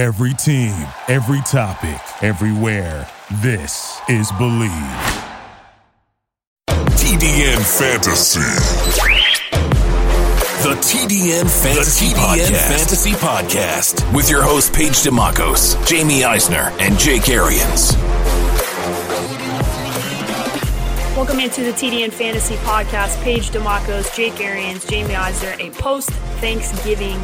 Every team, every topic, everywhere. This is Bleav. TDN Fantasy. The TDN Fantasy, the TDN Podcast. Fantasy Podcast with your host Paige Demacos, Jamie Eisner, and Jake Arians. Welcome into the TDN Fantasy Podcast. Paige Demacos, Jake Arians, Jamie Eisner, a post Thanksgiving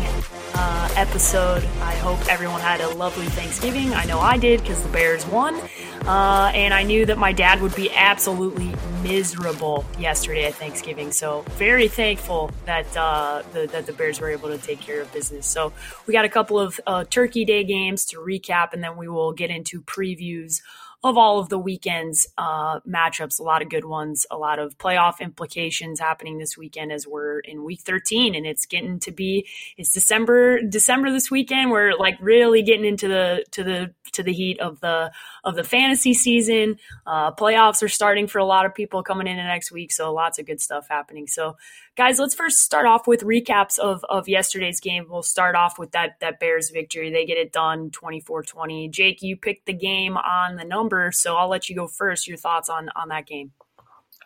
uh, episode. I hope everyone had a lovely Thanksgiving. I know I did because the Bears won. Uh, and I knew that my dad would be absolutely miserable yesterday at Thanksgiving. So very thankful that uh, the, that the Bears were able to take care of business. So we got a couple of uh, Turkey Day games to recap, and then we will get into previews of all of the weekend's uh, matchups. A lot of good ones, a lot of playoff implications happening this weekend as we're in week 13 and it's getting to be it's December December this weekend. We're like really getting into the to the to the heat of the of the fantasy season. Uh, playoffs are starting for a lot of people coming into next week, so lots of good stuff happening. So, guys, let's first start off with recaps of of yesterday's game. We'll start off with that that Bears victory. They get it done 24-20. Jake, you picked the game on the number, so I'll let you go first. Your thoughts on on that game?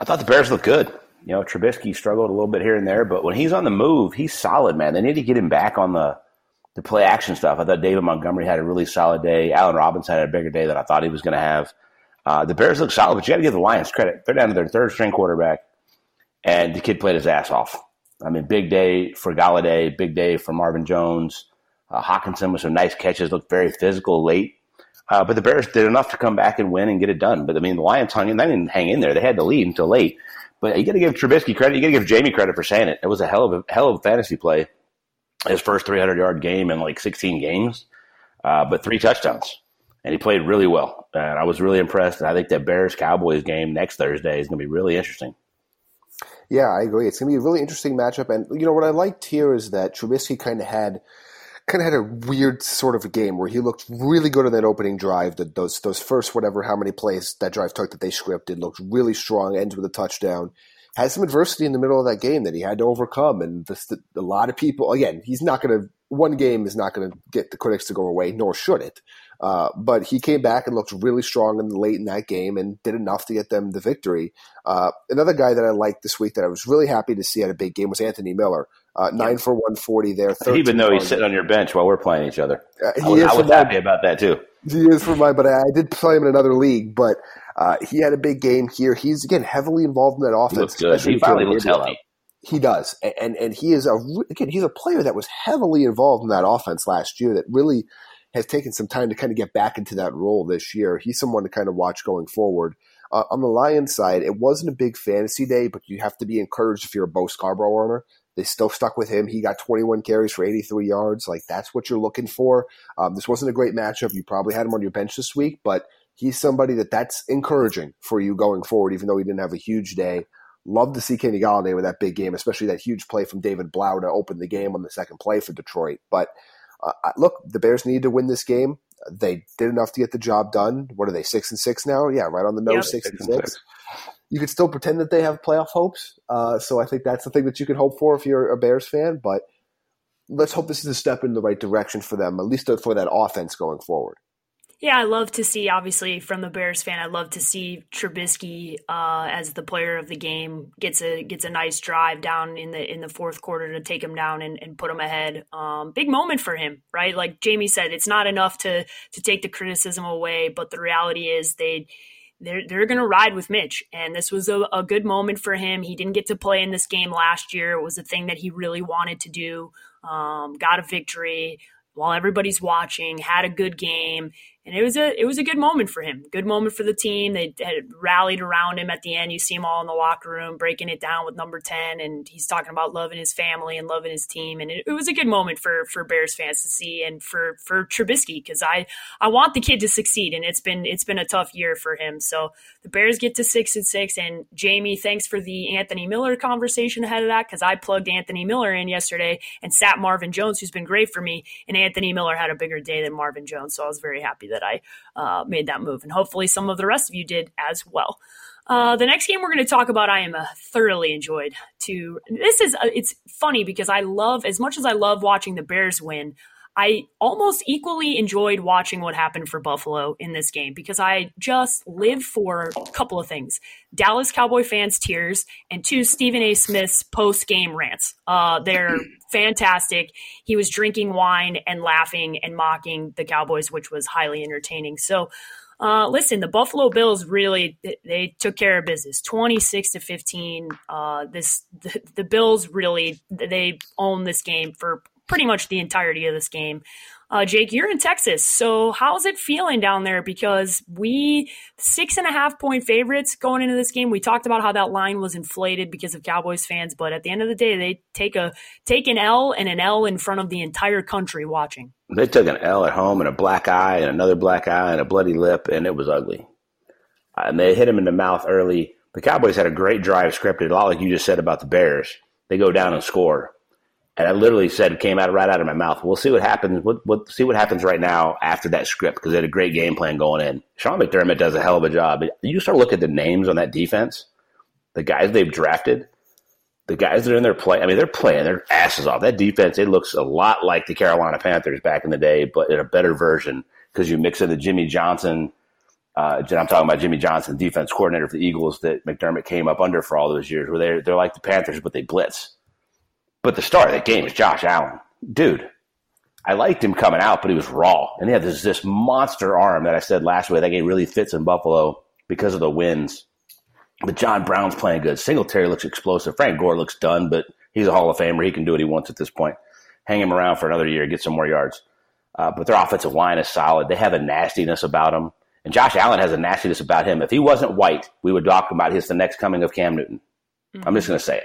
I thought the Bears looked good. You know, Trubisky struggled a little bit here and there, but when he's on the move, he's solid, man. They need to get him back on the the play action stuff. I thought David Montgomery had a really solid day. Allen Robinson had a bigger day than I thought he was going to have. Uh, the Bears look solid, but you got to give the Lions credit. They're down to their third string quarterback, and the kid played his ass off. I mean, big day for Golladay, big day for Marvin Jones. Uh, Hockenson with some nice catches, looked very physical late. Uh, but the Bears did enough to come back and win and get it done. But I mean, the Lions hung in. They didn't hang in there. They had the lead until late. But you got to give Trubisky credit. You got to give Jamie credit for saying it. It was a hell of a hell of a fantasy play his first 300 yard game in like 16 games, uh, but three touchdowns. And he played really well. And I was really impressed. And I think that Bears Cowboys game next Thursday is going to be really interesting. Yeah, I agree. It's going to be a really interesting matchup. And, you know, what I liked here is that Trubisky kind of had kind of had a weird sort of a game where he looked really good in that opening drive. That those those first whatever how many plays that drive took that they scripted looked really strong. Ends with a touchdown had some adversity in the middle of that game that he had to overcome. And this, a lot of people, again, he's not going to, one game is not going to get the critics to go away, nor should it. Uh, but he came back and looked really strong in the late in that game and did enough to get them the victory. Uh, another guy that I liked this week that I was really happy to see at a big game was Anthony Miller. Uh, nine for 140 there. Even though he's sitting on your bench while we're playing each other. Uh, he I was, is I was happy my, about that too. He is for my, but I, I did play him in another league, but uh, he had a big game here. He's again heavily involved in that offense. He looks good. He finally looks healthy. He does, and, and and he is a again he's a player that was heavily involved in that offense last year. That really has taken some time to kind of get back into that role this year. He's someone to kind of watch going forward. Uh, on the Lions side, it wasn't a big fantasy day, but you have to be encouraged if you're a Bo Scarborough owner. They still stuck with him. He got 21 carries for 83 yards. Like that's what you're looking for. Um, this wasn't a great matchup. You probably had him on your bench this week, but he's somebody that that's encouraging for you going forward, even though he didn't have a huge day. Love to see Kenny Golladay with that big game, especially that huge play from David Blough to open the game on the second play for Detroit. But uh, look, the Bears needed to win this game. They did enough to get the job done. What are they, six and six now? Yeah, right on the nose, yep. six, six, and six. six. You could still pretend that they have playoff hopes. Uh, so I think that's the thing that you can hope for if you're a Bears fan. But let's hope this is a step in the right direction for them, at least for that offense going forward. Yeah, I love to see, obviously, from the Bears fan, I love to see Trubisky uh, as the player of the game gets a gets a nice drive down in the in the fourth quarter to take him down and, and put him ahead. Um, big moment for him, right? Like Jamie said, it's not enough to to take the criticism away, but the reality is they they're they're going to ride with Mitch, and this was a, a good moment for him. He didn't get to play in this game last year; it was a thing that he really wanted to do. Um, got a victory while everybody's watching, had a good game, and it was a it was a good moment for him. Good moment for the team. They had rallied around him at the end. You see him all in the locker room breaking it down with number ten, and he's talking about loving his family and loving his team. And it, it was a good moment for for Bears fans to see, and for for Trubisky because I I want the kid to succeed, and it's been it's been a tough year for him. So the Bears get to six and six, and Jamie, thanks for the Anthony Miller conversation ahead of that because I plugged Anthony Miller in yesterday and sat Marvin Jones, who's been great for me, and Anthony Miller had a bigger day than Marvin Jones, so I was very happy that I uh, made that move. And hopefully some of the rest of you did as well. Uh, the next game we're going to talk about, I am uh, thoroughly enjoyed. To this is uh, it's funny because I love as much as I love watching the Bears win. I almost equally enjoyed watching what happened for Buffalo in this game because I just live for a couple of things Dallas Cowboy fans' tears, and two, Stephen A. Smith's post game rants. Uh, they're fantastic. He was drinking wine and laughing and mocking the Cowboys, which was highly entertaining. So, uh, listen, the Buffalo Bills really they took care of business, twenty six to fifteen. Uh, this the, the, Bills really they own this game for pretty much the entirety of this game. Uh, Jake, you're in Texas, so how's it feeling down there? Because we six and a half point favorites going into this game. We talked about how that line was inflated because of Cowboys fans, but at the end of the day, they take a take an L and an L in front of the entire country watching. They took an L at home and a black eye and another black eye and a bloody lip, and it was ugly. Uh, and they hit him in the mouth early. The Cowboys had a great drive scripted, a lot like you just said about the Bears. They go down and score and I literally said, came out right out of my mouth. We'll see what happens. What see what happens right now after that script because they had a great game plan going in. Sean McDermott does a hell of a job. You start looking at the names on that defense, the guys they've drafted, the guys that are in their play. I mean, they're playing their asses off. That defense, it looks a lot like the Carolina Panthers back in the day, but in a better version because you mix in the Jimmy Johnson. Uh, I'm talking about Jimmy Johnson, defense coordinator for the Eagles that McDermott came up under for all those years, where they're they're like the Panthers, but they blitz but the star of that game is Josh Allen. Dude, I liked him coming out, but he was raw. And he had this, this monster arm that I said last week. That game really fits in Buffalo because of the wins. But John Brown's playing good. Singletary looks explosive. Frank Gore looks done, but he's a Hall of Famer. He can do what he wants at this point. Hang him around for another year, get some more yards. Uh, but their offensive line is solid. They have a nastiness about them. And Josh Allen has a nastiness about him. If he wasn't white, we would talk about his the next coming of Cam Newton. Mm-hmm. I'm just going to say it.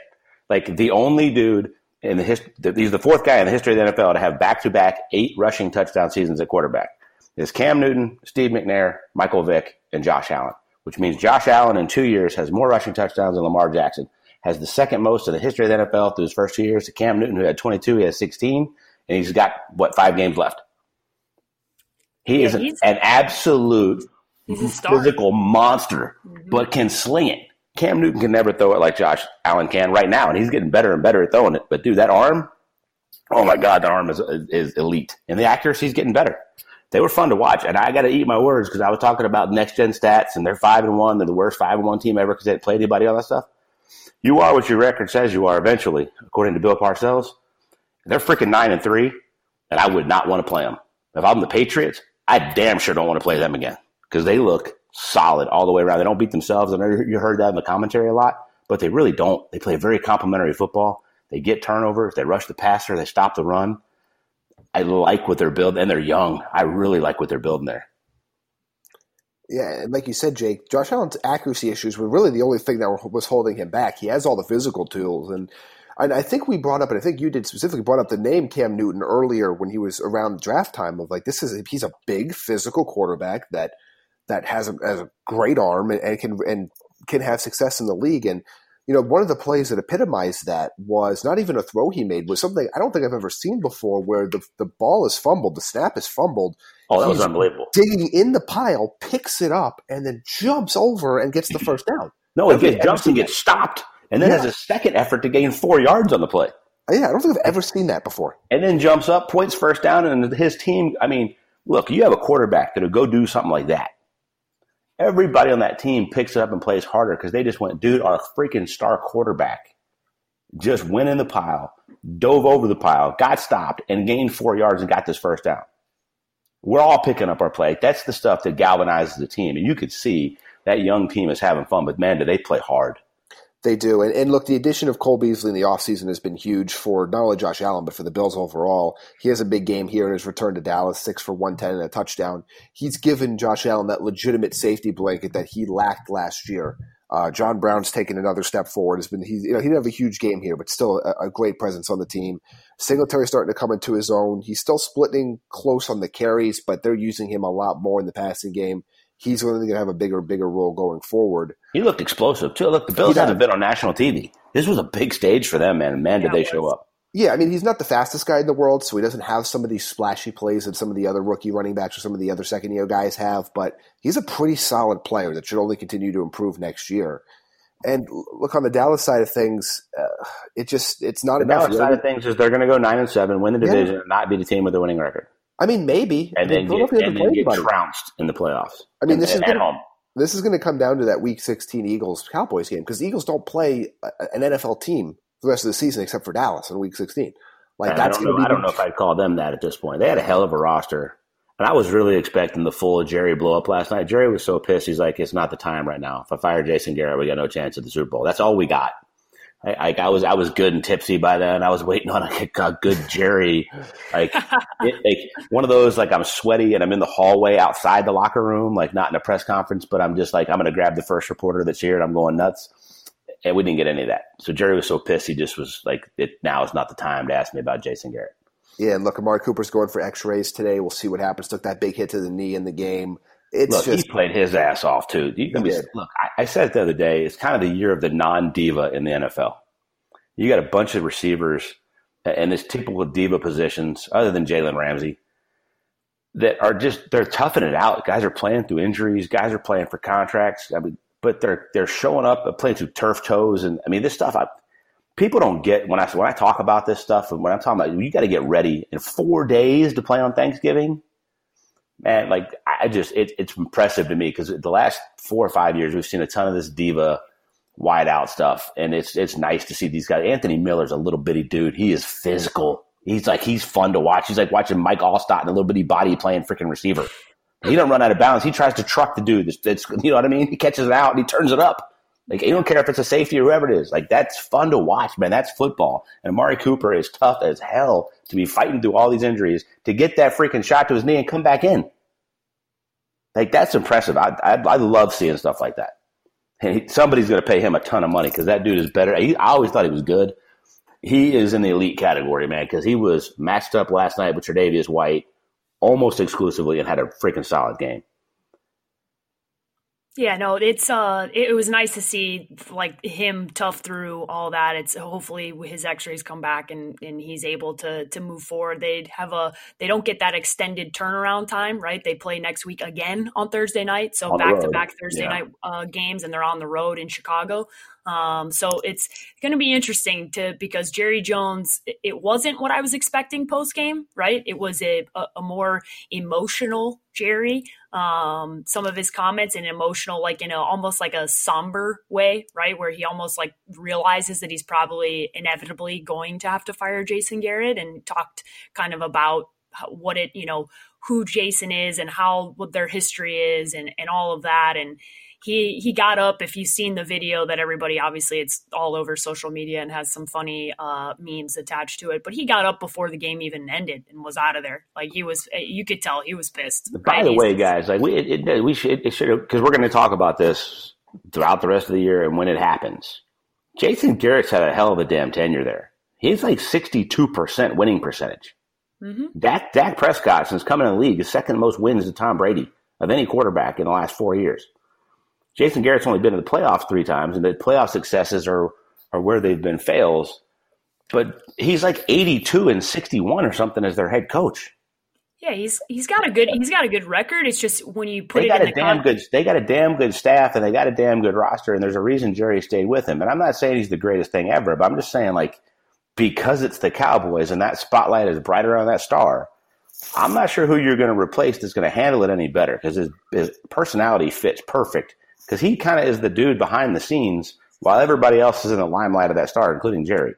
Like the only dude in the history, he's the fourth guy in the history of the NFL to have back to back eight rushing touchdown seasons at quarterback. It's Cam Newton, Steve McNair, Michael Vick, and Josh Allen, which means Josh Allen in two years has more rushing touchdowns than Lamar Jackson. Has the second most in the history of the NFL through his first two years to Cam Newton, who had 22, he has 16, and he's got, what, five games left. He yeah, is an, an absolute physical monster, mm-hmm. but can sling it. Cam Newton can never throw it like Josh Allen can right now, and he's getting better and better at throwing it. But dude, that arm, oh my god, that arm is is elite, and the accuracy is getting better. They were fun to watch, and I got to eat my words because I was talking about next gen stats, and they're five and one. They're the worst five and one team ever because they didn't play anybody on that stuff. You are what your record says you are eventually, according to Bill Parcells. They're freaking nine and three, and I would not want to play them. If I'm the Patriots, I damn sure don't want to play them again because they look solid all the way around. They don't beat themselves. I know you heard that in the commentary a lot, but they really don't. They play very complimentary football. They get turnovers. They rush the passer. They stop the run. I like what they're building, and they're young. I really like what they're building there. Yeah, like you said, Jake, Josh Allen's accuracy issues were really the only thing that was holding him back. He has all the physical tools, and and I think we brought up, and I think you did specifically brought up the name Cam Newton earlier when he was around draft time. Of like, this is he's a big physical quarterback that that has a, has a great arm and, and, can and can have success in the league. And you know, one of the plays that epitomized that was not even a throw he made was something I don't think I've ever seen before, where the the ball is fumbled, the snap is fumbled. Oh, that was unbelievable! Digging in the pile, picks it up, and then jumps over and gets the first down. no, it gets jumps and gets stopped, and then yeah. has a second effort to gain four yards on the play. Yeah, I don't think I've ever seen that before. And then jumps up, points first down, and his team. I mean, look, you have a quarterback that'll go do something like that everybody on that team picks it up and plays harder because they just went, dude, our freaking star quarterback just went in the pile, dove over the pile, got stopped, and gained four yards and got this first down. We're all picking up our play. That's the stuff that galvanizes the team. And you could see that young team is having fun, but man, do they play hard. They do. And, and, look, the addition of Cole Beasley in the offseason has been huge for not only Josh Allen, but for the Bills overall. He has a big game here in his return to Dallas, six for 110 and a touchdown. He's given Josh Allen that legitimate safety blanket that he lacked last year. Uh, John Brown's taken another step forward. Has been he's you know he didn't have a huge game here, but still a, a great presence on the team. Singletary starting to come into his own. He's still splitting close on the carries, but they're using him a lot more in the passing game he's going to have a bigger, bigger role going forward. He looked explosive too. Look, the Bills haven't been on national TV. This was a big stage for them, man. Man, did yeah, they show up. Yeah, I mean, he's not the fastest guy in the world, so he doesn't have some of these splashy plays that some of the other rookie running backs or some of the other second year guys have, but he's a pretty solid player that should only continue to improve next year. And look on the Dallas side of things, uh, it just it's not The enough. Dallas side of things is they're going to go nine and seven, win the Yeah. division, and not be the team with the winning record, I mean, maybe and I mean, then get, and then get trounced in the playoffs. I mean, And- this is at gonna- home. This is going to come down to that Week 16 Eagles Cowboys game because the Eagles don't play an NFL team for the rest of the season except for Dallas in Week 16. Like And I that's don't going know. to be. I don't know if I'd call them that at this point. They had a hell of a roster, and I was really expecting the full Jerry blow up last night. Jerry was so pissed. He's like, "It's not the time right now. If I fire Jason Garrett, we got no chance at the Super Bowl. That's all we got." I, I, I was I was good and tipsy by then. I was waiting on a, a good Jerry, like it, like one of those like I'm sweaty and I'm in the hallway outside the locker room, like not in a press conference, but I'm just like I'm going to grab the first reporter that's here and I'm going nuts. And we didn't get any of that. So Jerry was so pissed. He just was like, it, "Now is not the time to ask me about Jason Garrett." Yeah, and look, Amari Cooper's going for X-rays today. We'll see what happens. Took that big hit to the knee in the game. It's Look, just he played his ass off too. You, I mean, look, I, I said it the other day. It's kind of the year of the non-diva in the NFL. You got a bunch of receivers and this typical diva positions, other than Jalen Ramsey, that are just they're toughing it out. Guys are playing through injuries. Guys are playing for contracts. I mean, but they're they're showing up, uh, playing through turf toes, and I mean, this stuff. I, people don't get when I when I talk about this stuff, and when I'm talking about you got to get ready in four days to play on Thanksgiving man, like I just it, it's impressive to me because the last four or five years we've seen a ton of this diva wide out stuff, and it's it's nice to see these guys. Anthony Miller's a little bitty dude. He is physical. He's like he's fun to watch. He's like watching Mike Alstott in a little bitty body playing freaking receiver. He don't run out of bounds. He tries to truck the dude. It's, it's you know what I mean. He catches it out and he turns it up. Like you don't care if it's a safety or whoever it is. Like that's fun to watch, man. That's football. And Amari Cooper is tough as hell to be fighting through all these injuries to get that freaking shot to his knee and come back in. Like that's impressive. I I, I love seeing stuff like that. And he, somebody's going to pay him a ton of money because that dude is better. He, I always thought he was good. He is in the elite category, man, because he was matched up last night with Tre'Davious White almost exclusively and had a freaking solid game. Yeah, no, it's uh, it, was nice to see like him tough through all that. It's hopefully his X-rays come back and and he's able to to move forward. They have a they don't get that extended turnaround time, right? They play next week again on Thursday night, so back to back Thursday yeah. night uh, games, and they're on the road in Chicago. Um, so it's going to be interesting to because Jerry Jones, it- it wasn't what I was expecting post game, right? It was a, a, a more emotional Jerry. Um, some of his comments and emotional, like in a almost like a somber way, right? Where he almost like realizes that he's probably inevitably going to have to fire Jason Garrett and talked kind of about what it, you know, who Jason is and how what their history is and, and all of that. And he he got up if you've seen the video that everybody obviously it's all over social media and has some funny uh memes attached to it but he got up before the game even ended and was out of there like he was you could tell he was pissed By the way, guys, like we it, it, we should it should because we're going to talk about this throughout the rest of the year and when it happens. Jason Garrett's had a hell of a damn tenure there. He's like sixty two percent winning percentage. Mhm. Dak Dak Prescott since coming in the league is second most wins to Tom Brady of any quarterback in the last four years. Jason Garrett's only been in the playoffs three times, and the playoff successes are are where they've been fails. But he's like eighty two and sixty one or something as their head coach. yeah he's he's got a good he's got a good record it's just when you put they it got in a the damn good they got a damn good staff and they got a damn good roster and there's a reason Jerry stayed with him. And I'm not saying he's the greatest thing ever, but I'm just saying like because it's the Cowboys and that spotlight is brighter on that star. I'm not sure who you're going to replace that's going to handle it any better because his, his personality fits perfect because he kind of is the dude behind the scenes while everybody else is in the limelight of that star, including Jerry.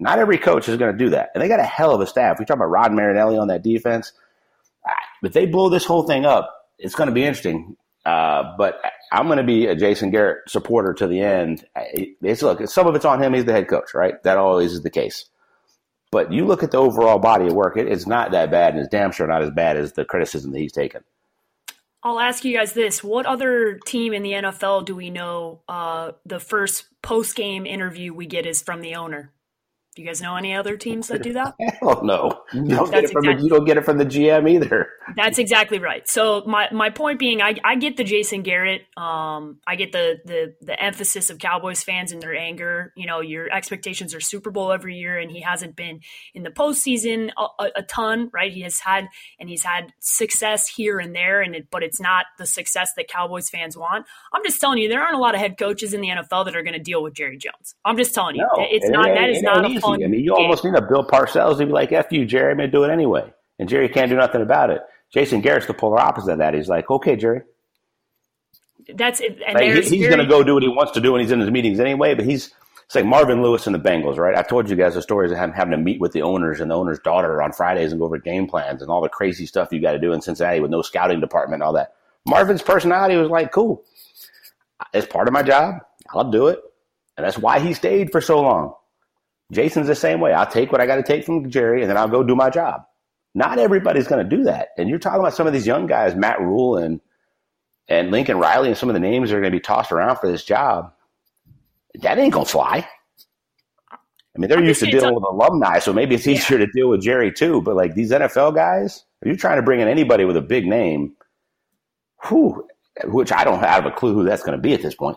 Not every coach is going to do that. And they got a hell of a staff. We talk about Rod Marinelli on that defense. If they blow this whole thing up, it's going to be interesting. Uh, but I'm going to be a Jason Garrett supporter to the end. It's look, some of it's on him. He's the head coach, right? That always is the case. But you look at the overall body of work; it, it's not that bad, and it's damn sure not as bad as the criticism that he's taken. I'll ask you guys this: What other team in the NFL do we know uh, the first post game interview we get is from the owner? Do you guys know any other teams that do that? Hell no, you don't get it from the, you don't get it from the GM either. That's exactly right. So my, my point being, I, I get the Jason Garrett. Um, I get the, the the emphasis of Cowboys fans and their anger. You know, your expectations are Super Bowl every year, and he hasn't been in the postseason a, a, a ton, right? He has had and he's had success here and there, and it, but it's not the success that Cowboys fans want. I'm just telling you, there aren't a lot of head coaches in the NFL that are going to deal with Jerry Jones. I'm just telling you, no, it's not. that is not a. I mean, you almost need a Bill Parcells to be like, "F you, Jerry. I'm going to do it anyway," and Jerry can't do nothing about it. Jason Garrett's the polar opposite of that. He's like, okay, Jerry. That's it. And right? he's going to go do what he wants to do when he's in his meetings anyway. But he's it's like Marvin Lewis and the Bengals, right? I told you guys the stories of him having to meet with the owners and the owner's daughter on Fridays and go over game plans and all the crazy stuff you got to do in Cincinnati with no scouting department and all that. Marvin's personality was like, cool. It's part of my job. I'll do it. And that's why he stayed for so long. Jason's the same way. I'll take what I got to take from Jerry and then I'll go do my job. Not everybody's going to do that. And you're talking about some of these young guys, Matt Rhule and and Lincoln Riley, and some of the names that are going to be tossed around for this job. That ain't going to fly. I mean, they're used to dealing with alumni, so maybe it's easier yeah. to deal with Jerry too. But like these NFL guys, if you're trying to bring in anybody with a big name, whew, which I don't have a clue who that's going to be at this point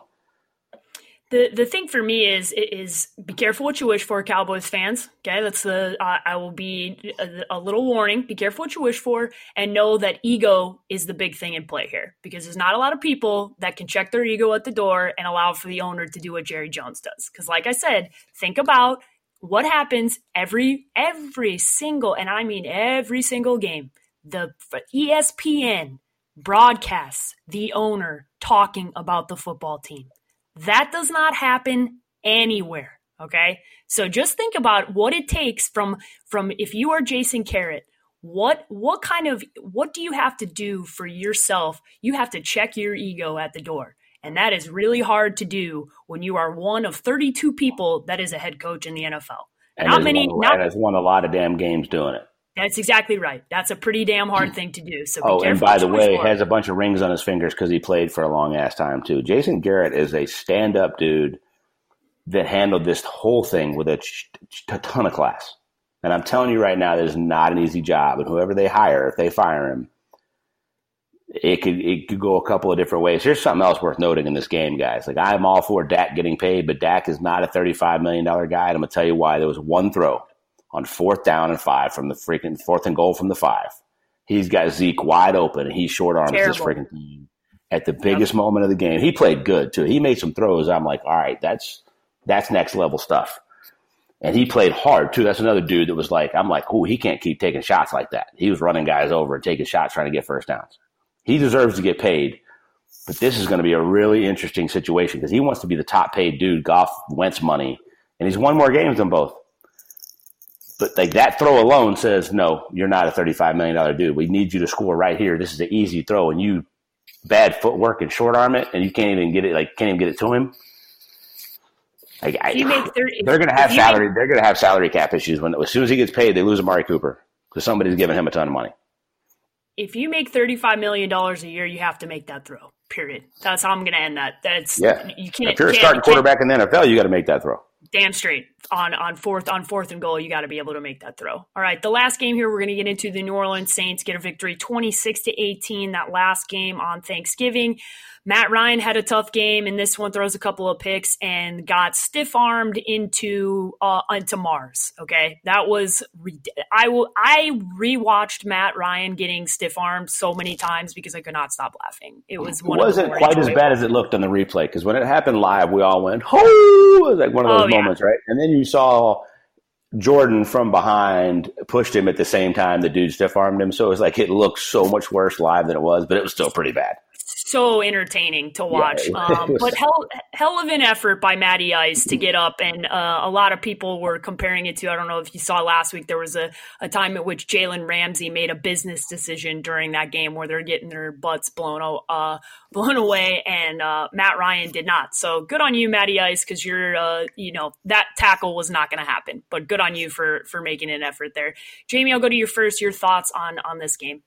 the the thing for me is is be careful what you wish for, Cowboys fans. Okay, that's the uh, I will be a, a, little warning. Be careful what you wish for, and know that ego is the big thing in play here because there's not a lot of people that can check their ego at the door and allow for the owner to do what Jerry Jones does. Because, like I said, think about what happens every every single, and I mean every single game. The ESPN broadcasts the owner talking about the football team that does not happen anywhere. Okay. So just think about what it takes from, from if you are Jason Garrett, what, what kind of, what do you have to do for yourself? You have to check your ego at the door. And that is really hard to do when you are one of 32 people that is a head coach in the NFL. And not many, won, not, has won a lot of damn games doing it. That's exactly right. That's a pretty damn hard hmm. thing to do. So, oh, and by the way, has a bunch of rings on his fingers because he played for a long ass time too. Jason Garrett is a stand up dude that handled this whole thing with a, ch- a ton of class. And I'm telling you right now, that is not an easy job. And whoever they hire, if they fire him, it could it could go a couple of different ways. Here's something else worth noting in this game, guys. Like I'm all for Dak getting paid, but Dak is not a $35 million guy. And I'm gonna tell you why. There was one throw on fourth down and five from the freaking fourth and goal from the five. He's got Zeke wide open and he short arms this freaking team at the biggest yep. moment of the game. He played good too. He made some throws. I'm like, all right, that's that's next level stuff. And he played hard too. That's another dude that was like, I'm like, oh, he can't keep taking shots like that. He was running guys over and taking shots trying to get first downs. He deserves to get paid. But this is going to be a really interesting situation because he wants to be the top paid dude, Goff Wentz money, and he's won more games than both. But like that throw alone says, no, you're not a $35 million dude. We need you to score right here. This is an easy throw. And you bad footwork and short arm it, and you can't even get it, like, can't even get it to him. Like, I, 30, they're going to have salary. Make, they're going to have salary cap issues when as soon as he gets paid, they lose Amari Cooper because somebody's giving him a ton of money. If you make thirty-five million dollars a year, you have to make that throw. Period. That's how I'm going to end that. That's yeah. You can't. If you're a starting quarterback in the NFL, you got to make that throw damn straight on on fourth on fourth and goal you got to be able to make that throw. All right the last game here we're going to get into the new orleans saints get a victory 26 to 18 that last game on thanksgiving Matt Ryan had a tough game and this one, throws a couple of picks and got stiff armed into uh, into Mars. Okay, that was I will I rewatched Matt Ryan getting stiff armed so many times because I could not stop laughing. It was one it wasn't quite as bad as it looked on the replay because when it happened live, we all went oh, it was like one of those oh, moments, yeah. right? And then you saw. Jordan from behind pushed him at the same time the dude stiff armed him. So it was like it looked so much worse live than it was, but it was still pretty bad so entertaining to watch. Yeah, um, but hell, hell of an effort by Matty Ice to get up, and uh, a lot of people were comparing it to. I don't know if you saw last week. There was a, a time at which Jalen Ramsey made a business decision during that game where they're getting their butts blown uh, blown away, and uh, Matt Ryan did not. So good on you, Matty Ice, because you're uh, you know that tackle was not going to happen. But good on you for for making an effort there, Jamie. I'll go to you first. Your thoughts on on this game?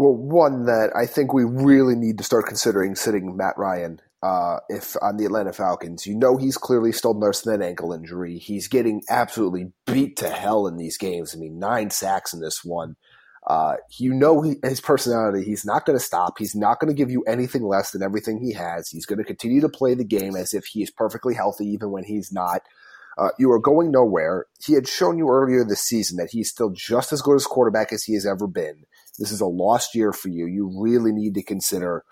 Well, one that I think we really need to start considering sitting Matt Ryan uh, if on the Atlanta Falcons. You know he's clearly still nursing that ankle injury. He's getting absolutely beat to hell in these games. I mean, nine sacks in this one. Uh, you know he, his personality. He's not going to stop. He's not going to give you anything less than everything he has. He's going to continue to play the game as if he is perfectly healthy, even when he's not. Uh, you are going nowhere. He had shown you earlier this season that he's still just as good as quarterback as he has ever been. This is a lost year for you. You really need to consider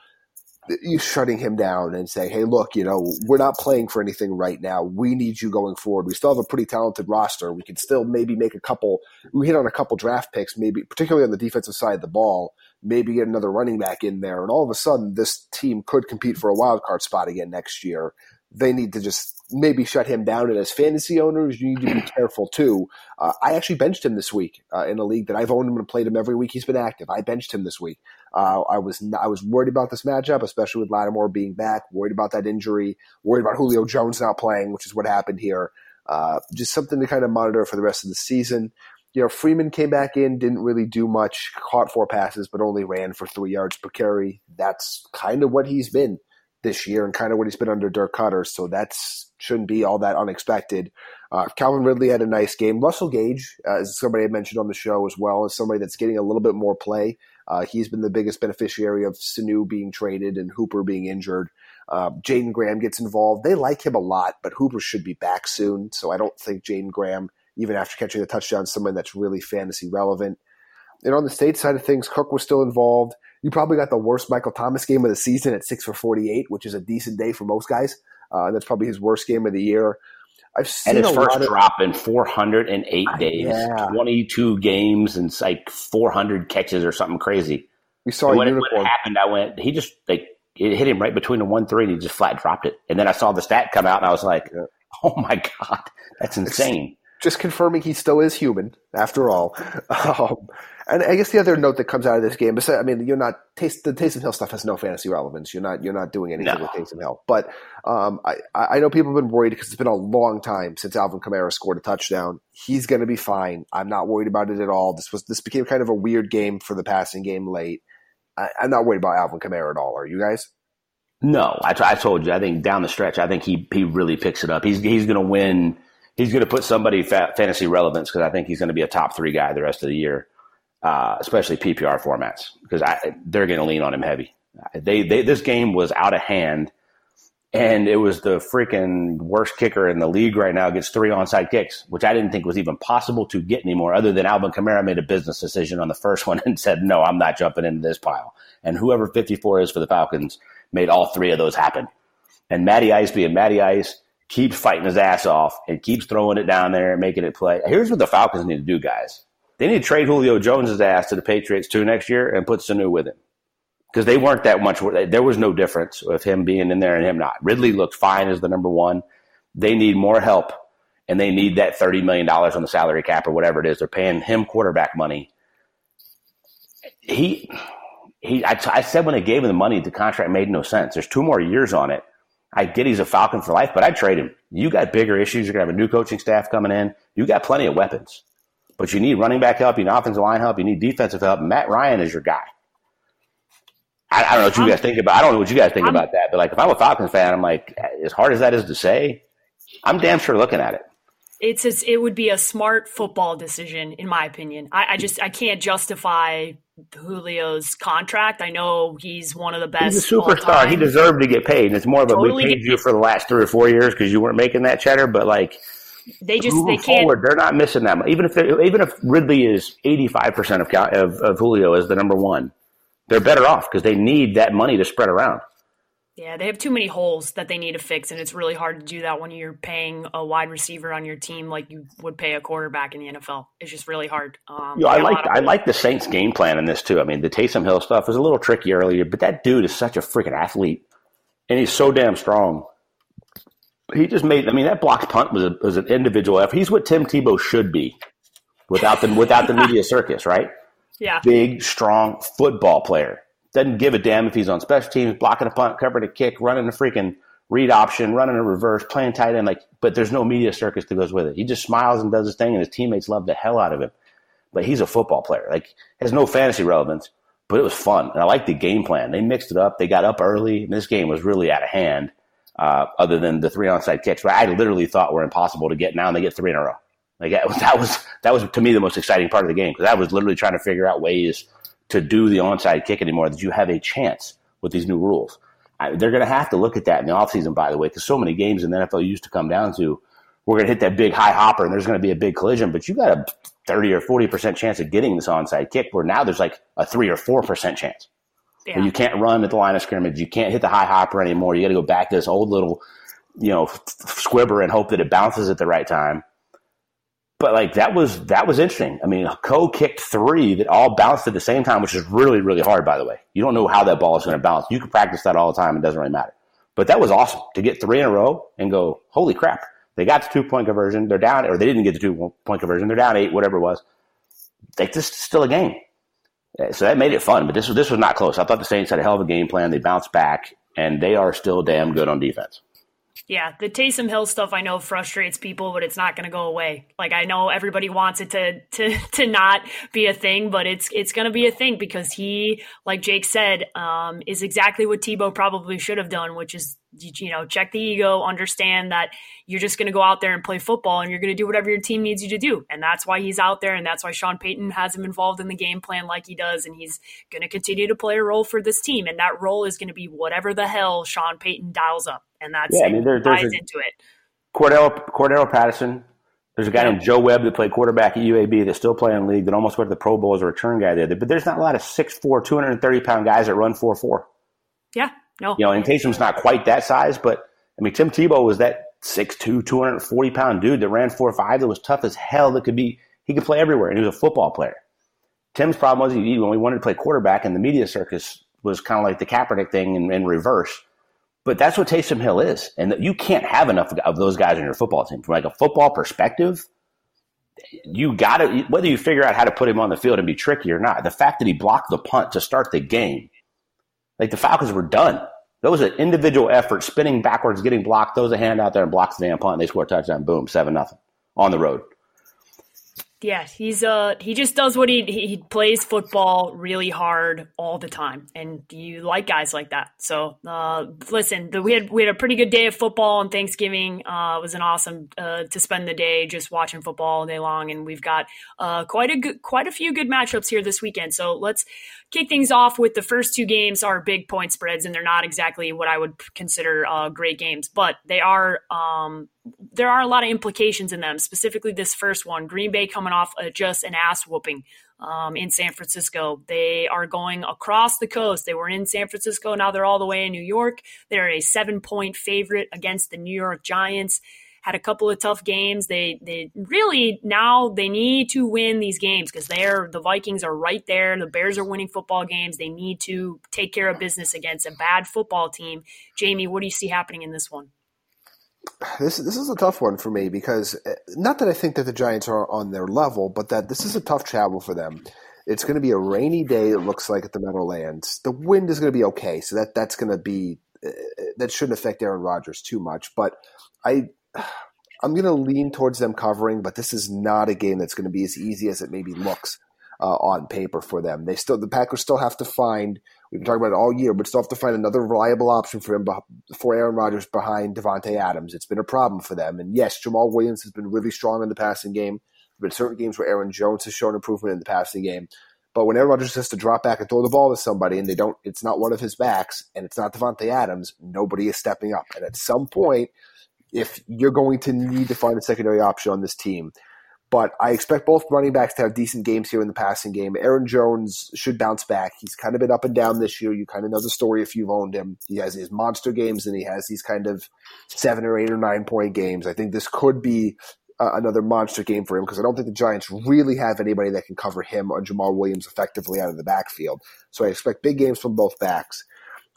you shutting him down and say, "Hey, look, you know, we're not playing for anything right now. We need you going forward. We still have a pretty talented roster. We can still maybe make a couple. We hit on a couple draft picks, maybe particularly on the defensive side of the ball. Maybe get another running back in there, and all of a sudden, this team could compete for a wild card spot again next year. They need to just maybe shut him down. And as fantasy owners, you need to be careful too. Uh, I actually benched him this week uh, in a league that I've owned him and played him every week. He's been active. I benched him this week. Uh, I was I was worried about this matchup, especially with Lattimore being back. Worried about that injury. Worried about Julio Jones not playing, which is what happened here. Uh, just something to kind of monitor for the rest of the season. You know, Freeman came back in, didn't really do much, caught four passes, but only ran for three yards per carry. That's kind of what he's been this year and kind of what he's been under Dirk Koetter. So that's shouldn't be all that unexpected. Uh, Calvin Ridley had a nice game. Russell Gage, uh, as somebody I mentioned on the show as well, is somebody that's getting a little bit more play. Uh, he's been the biggest beneficiary of Sanu being traded and Hooper being injured. Uh, Jaeden Graham gets involved. They like him a lot, but Hooper should be back soon. So I don't think Jaeden Graham, even after catching the touchdown, is someone that's really fantasy relevant. And on the state side of things, Cook was still involved. You probably got the worst Michael Thomas game of the season at six for 48, which is a decent day for most guys. Uh, that's probably his worst game of the year. I've seen and his first of, drop in 408 days, yeah. 22 games, and like 400 catches or something crazy. We saw when, it, when it happened. I went, he just like it hit him right between the one three, and he just flat dropped it. And then I saw the stat come out, and I was like, yeah. "Oh my god, that's insane!" Just confirming he still is human after all. Um, and I guess the other note that comes out of this game, I mean, you're not taste the Taysom Hill stuff has no fantasy relevance. You're not you're not doing anything no. with Taysom Hill. But um, I I know people have been worried because it's been a long time since Alvin Kamara scored a touchdown. He's going to be fine. I'm not worried about it at all. This was this became kind of a weird game for the passing game late. I, am not worried about Alvin Kamara at all. Are you guys? No, I, t- I told you. I think down the stretch, I think he he really picks it up. He's he's going to win he's going to put somebody fa- fantasy relevance because I think he's going to be a top three guy the rest of the year, uh, especially PPR formats because they're going to lean on him heavy. They, they this game was out of hand, and it was the freaking worst kicker in the league right now. Gets three onside kicks, which I didn't think was even possible to get anymore. Other than Alvin Kamara made a business decision on the first one and said, "No, I'm not jumping into this pile." And whoever 54 is for the Falcons made all three of those happen. And Matty Ice being Matty Ice keeps fighting his ass off and keeps throwing it down there and making it play. Here's what the Falcons need to do, guys. They need to trade Julio Jones's ass to the Patriots too next year and put Sanu with him. Because they weren't that much. There was no difference with him being in there and him not. Ridley looked fine as the number one. They need more help, and they need that $30 million on the salary cap or whatever it is. They're paying him quarterback money. He, he. I, I said when they gave him the money, the contract made no sense. There's two more years on it I get he's a Falcon for life, but I'd trade him. You got bigger issues. You're going to have a new coaching staff coming in. You got plenty of weapons, but you need running back help. You need offensive line help. You need defensive help. Matt Ryan is your guy. I, I don't know what you I'm, guys think about. I don't know what you guys think I'm, about that, but like if I'm a Falcons fan, I'm like, as hard as that is to say, I'm damn sure looking at it. It's a, it would be a smart football decision, in my opinion. I, I just I can't justify Julio's contract. I know he's one of the best. He's a superstar. He deserved to get paid. And it's more of a totally we paid you for the last three or four years because you weren't making that cheddar. But like they just they can't. Forward, they're not missing that much. Even if even if Ridley is eighty five percent of, of of Julio as the number one, they're better off because they need that money to spread around. Yeah, they have too many holes that they need to fix, and it's really hard to do that when you're paying a wide receiver on your team like you would pay a quarterback in the NFL. It's just really hard. Um, I like I like the Saints' game plan in this too. I mean, the Taysom Hill stuff was a little tricky earlier, but that dude is such a freaking athlete, and he's so damn strong. He just made. I mean, that blocked punt was a, was an individual effort. He's what Tim Tebow should be, without the without the media circus, right? Yeah, big, strong football player doesn't give a damn if he's on special teams, blocking a punt, covering a kick, running a freaking read option, running a reverse, playing tight end. Like, but there's no media circus that goes with it. He just smiles and does his thing, and his teammates love the hell out of him. But he's a football player. Like, has no fantasy relevance, but it was fun, and I like the game plan. They mixed it up. They got up early. And this game was really out of hand. Uh, other than the three onside kicks, I literally thought were impossible to get. Now and they get three in a row. Like that was that was to me the most exciting part of the game because I was literally trying to figure out ways to do the onside kick anymore that you have a chance with these new rules. I, they're going to have to look at that in the offseason, by the way, because so many games in the NFL used to come down to we're going to hit that big high hopper and there's going to be a big collision, but you got a 30 or 40% chance of getting this onside kick where now there's like a 3 or 4% chance. Yeah. You can't run at the line of scrimmage. You can't hit the high hopper anymore. You got to go back to this old little, you know, squibber and hope that it bounces at the right time. But like that was that was interesting. I mean, Koo kicked three that all bounced at the same time, which is really really hard. By the way, you don't know how that ball is going to bounce. You can practice that all the time; it doesn't really matter. But that was awesome to get three in a row and go, holy crap! They got the two point conversion. They're down, or they didn't get the two point conversion. They're down eight, whatever it was. They just still a game. Eh, so that made it fun. But this was this was not close. I thought the Saints had a hell of a game plan. They bounced back, and they are still damn good on defense. Yeah, the Taysom Hill stuff I know frustrates people, but it's not going to go away. Like I know everybody wants it to to to not be a thing, but it's it's going to be a thing because he, like Jake said, um, is exactly what Tebow probably should have done, which is you know check the ego, understand that you're just going to go out there and play football, and you're going to do whatever your team needs you to do, and that's why he's out there, and that's why Sean Payton has him involved in the game plan like he does, and he's going to continue to play a role for this team, and that role is going to be whatever the hell Sean Payton dials up and that's yeah, I mean, there, there's a, into it. Cordarrelle Patterson. There's a guy yeah. named Joe Webb that played quarterback at UAB that's still playing in the league that almost went to the Pro Bowl as a return guy there. But there's not a lot of 6'4", 230 pound guys that run four four. Yeah, no. You know, and Taysom's not quite that size, but I mean, Tim Tebow was that 6'2", 240 pound dude that ran four five that was tough as hell. That could be he could play everywhere, and he was a football player. Tim's problem was he, when we wanted to play quarterback, and the media circus was kind of like the Kaepernick thing in, in reverse but that's what Taysom Hill is. And you can't have enough of those guys on your football team. From like a football perspective, you got to, whether you figure out how to put him on the field and be tricky or not, the fact that he blocked the punt to start the game, like the Falcons were done. That was an individual effort, spinning backwards, getting blocked, throws a hand out there and blocks the damn punt. And they score a touchdown. Boom, 7 nothing on the road. Yeah, he's uh he just does what he he plays football really hard all the time, and you like guys like that. So uh, listen, the, we had we had a pretty good day of football on Thanksgiving. Uh, it was an awesome uh, to spend the day just watching football all day long, and we've got uh, quite a good quite a few good matchups here this weekend. So let's kick things off with the first two games are big point spreads, and they're not exactly what I would consider uh, great games, but they are. Um, there are a lot of implications in them. Specifically, this first one, Green Bay coming off just an ass whooping um, in San Francisco. They are going across the coast. They were in San Francisco, now they're all the way in New York. They're a seven point favorite against the New York Giants had a couple of tough games. They they really now they need to win these games because they're the Vikings are right there. The Bears are winning football games. They need to take care of business against a bad football team. Jamie, what do you see happening in this one? This this is a tough one for me because eh, not that I think that the Giants are on their level, but that this is a tough travel for them. It's going to be a rainy day. It looks like at the Meadowlands. The wind is going to be okay, so that that's going to be eh, eh, that shouldn't affect Aaron Rodgers too much. But I I'm going to lean towards them covering, but this is not a game that's going to be as easy as it maybe looks uh, on paper for them. They still the Packers still have to find. We've been talking about it all year, but still have to find another reliable option for him for Aaron Rodgers behind Davante Adams. It's been a problem for them, and yes, Jamaal Williams has been really strong in the passing game. There have been certain games where Aaron Jones has shown improvement in the passing game. But when Aaron Rodgers has to drop back and throw the ball to somebody, and they don't, it's not one of his backs, and it's not Davante Adams. Nobody is stepping up, and at some point, if you're going to need to find a secondary option on this team. But I expect both running backs to have decent games here in the passing game. Aaron Jones should bounce back. He's kind of been up and down this year. You kind of know the story if you've owned him. He has his monster games and he has these kind of seven or eight or nine point games. I think this could be uh, another monster game for him because I don't think the Giants really have anybody that can cover him or Jamaal Williams effectively out of the backfield. So I expect big games from both backs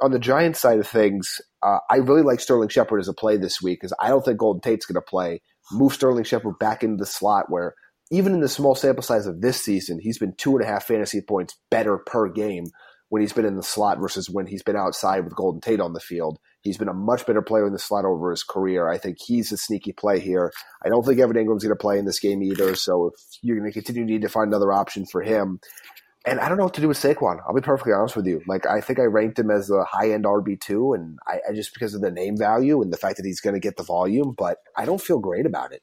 on the Giants side of things, uh, I really like Sterling Shepard as a play this week because I don't think Golden Tate's going to play. Move Sterling Shepard back into the slot where even in the small sample size of this season, he's been two and a half fantasy points better per game when he's been in the slot versus when he's been outside with Golden Tate on the field. He's been a much better player in the slot over his career. I think he's a sneaky play here. I don't think Evan Engram's going to play in this game either. So if you're going to continue to need to find another option for him, and I don't know what to do with Saquon. I'll be perfectly honest with you. Like, I think I ranked him as a high end RB2, and I, I, just because of the name value and the fact that he's going to get the volume, but I don't feel great about it.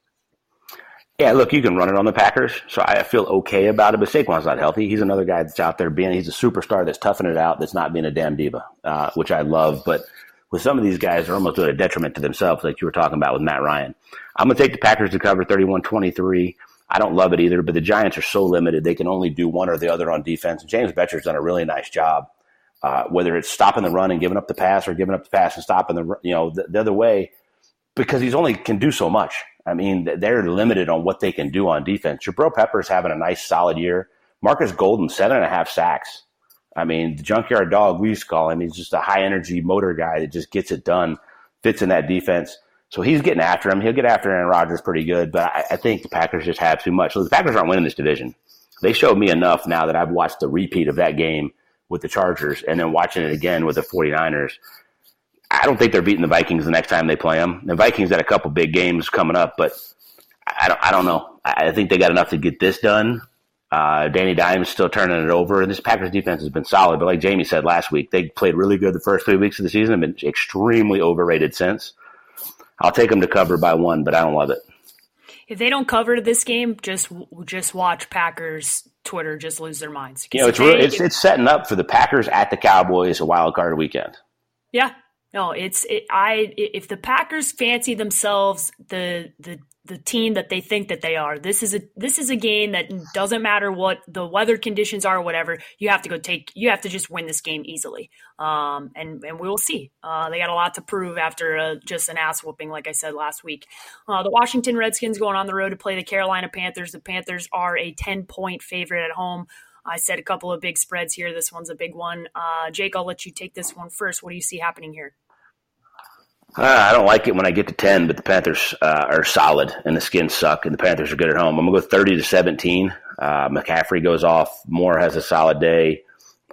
Yeah, look, you can run it on the Packers, so I feel okay about it. But Saquon's not healthy. He's another guy that's out there being. He's a superstar that's toughing it out. That's not being a damn diva, uh, which I love. But with some of these guys, they're almost doing a detriment to themselves, like you were talking about with Matt Ryan. I'm going to take the Packers to cover 31-23. I don't love it either, but the Giants are so limited; they can only do one or the other on defense. And James Bettcher's done a really nice job, uh, whether it's stopping the run and giving up the pass, or giving up the pass and stopping the you know the, the other way, because he's only can do so much. I mean, they're limited on what they can do on defense. Jabril Peppers having a nice, solid year. Marcus Golden, seven and a half sacks. I mean, the junkyard dog, we used to call him. He's just a high energy motor guy that just gets it done, fits in that defense. So he's getting after him. He'll get after Aaron Rodgers pretty good, but I, I think the Packers just have too much. So the Packers aren't winning this division. They showed me enough now that I've watched the repeat of that game with the Chargers and then watching it again with the 49ers. I don't think they're beating the Vikings the next time they play them. The Vikings got a couple big games coming up, but I don't, I don't know. I think they got enough to get this done. Uh, Danny Dimes still turning it over. This Packers defense has been solid, but like Jamie said last week, they played really good the first three weeks of the season and been extremely overrated since. I'll take them to cover by one, but I don't love it. If they don't cover this game, just just watch Packers Twitter just lose their minds. You know, it's really, it's it's setting up for the Packers at the Cowboys a wild card weekend. Yeah, no, it's it, I if the Packers fancy themselves the the the team that they think that they are. This is a this is a game that doesn't matter what the weather conditions are or whatever. You have to go take you have to just win this game easily. Um, and and we will see. Uh, they got a lot to prove after uh, just an ass whooping, like I said last week. Uh, the Washington Redskins going on the road to play the Carolina Panthers. The Panthers are a ten point favorite at home. I said a couple of big spreads here. This one's a big one. Uh, Jake, I'll let you take this one first. What do you see happening here? Uh, I don't like it when I get to 10, but the Panthers uh, are solid and the skins suck, and the Panthers are good at home. I'm going to go 30 to 17. Uh, McCaffrey goes off. Moore has a solid day.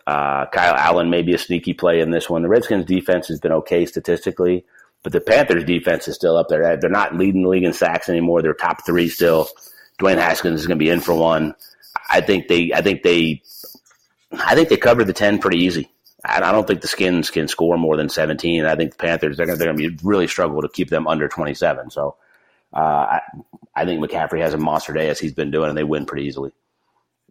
Uh, Kyle Allen may be a sneaky play in this one. The Redskins defense has been okay statistically, but the Panthers defense is still up there. They're not leading the league in sacks anymore. They're top three still. Dwayne Haskins is going to be in for one. I think they, I think they, I think they cover the 10 pretty easy. I don't think the Skins can score more than 17. I think the Panthers they're going to be really struggle to keep them under 27. So uh, I, I think McCaffrey has a monster day as he's been doing, and they win pretty easily.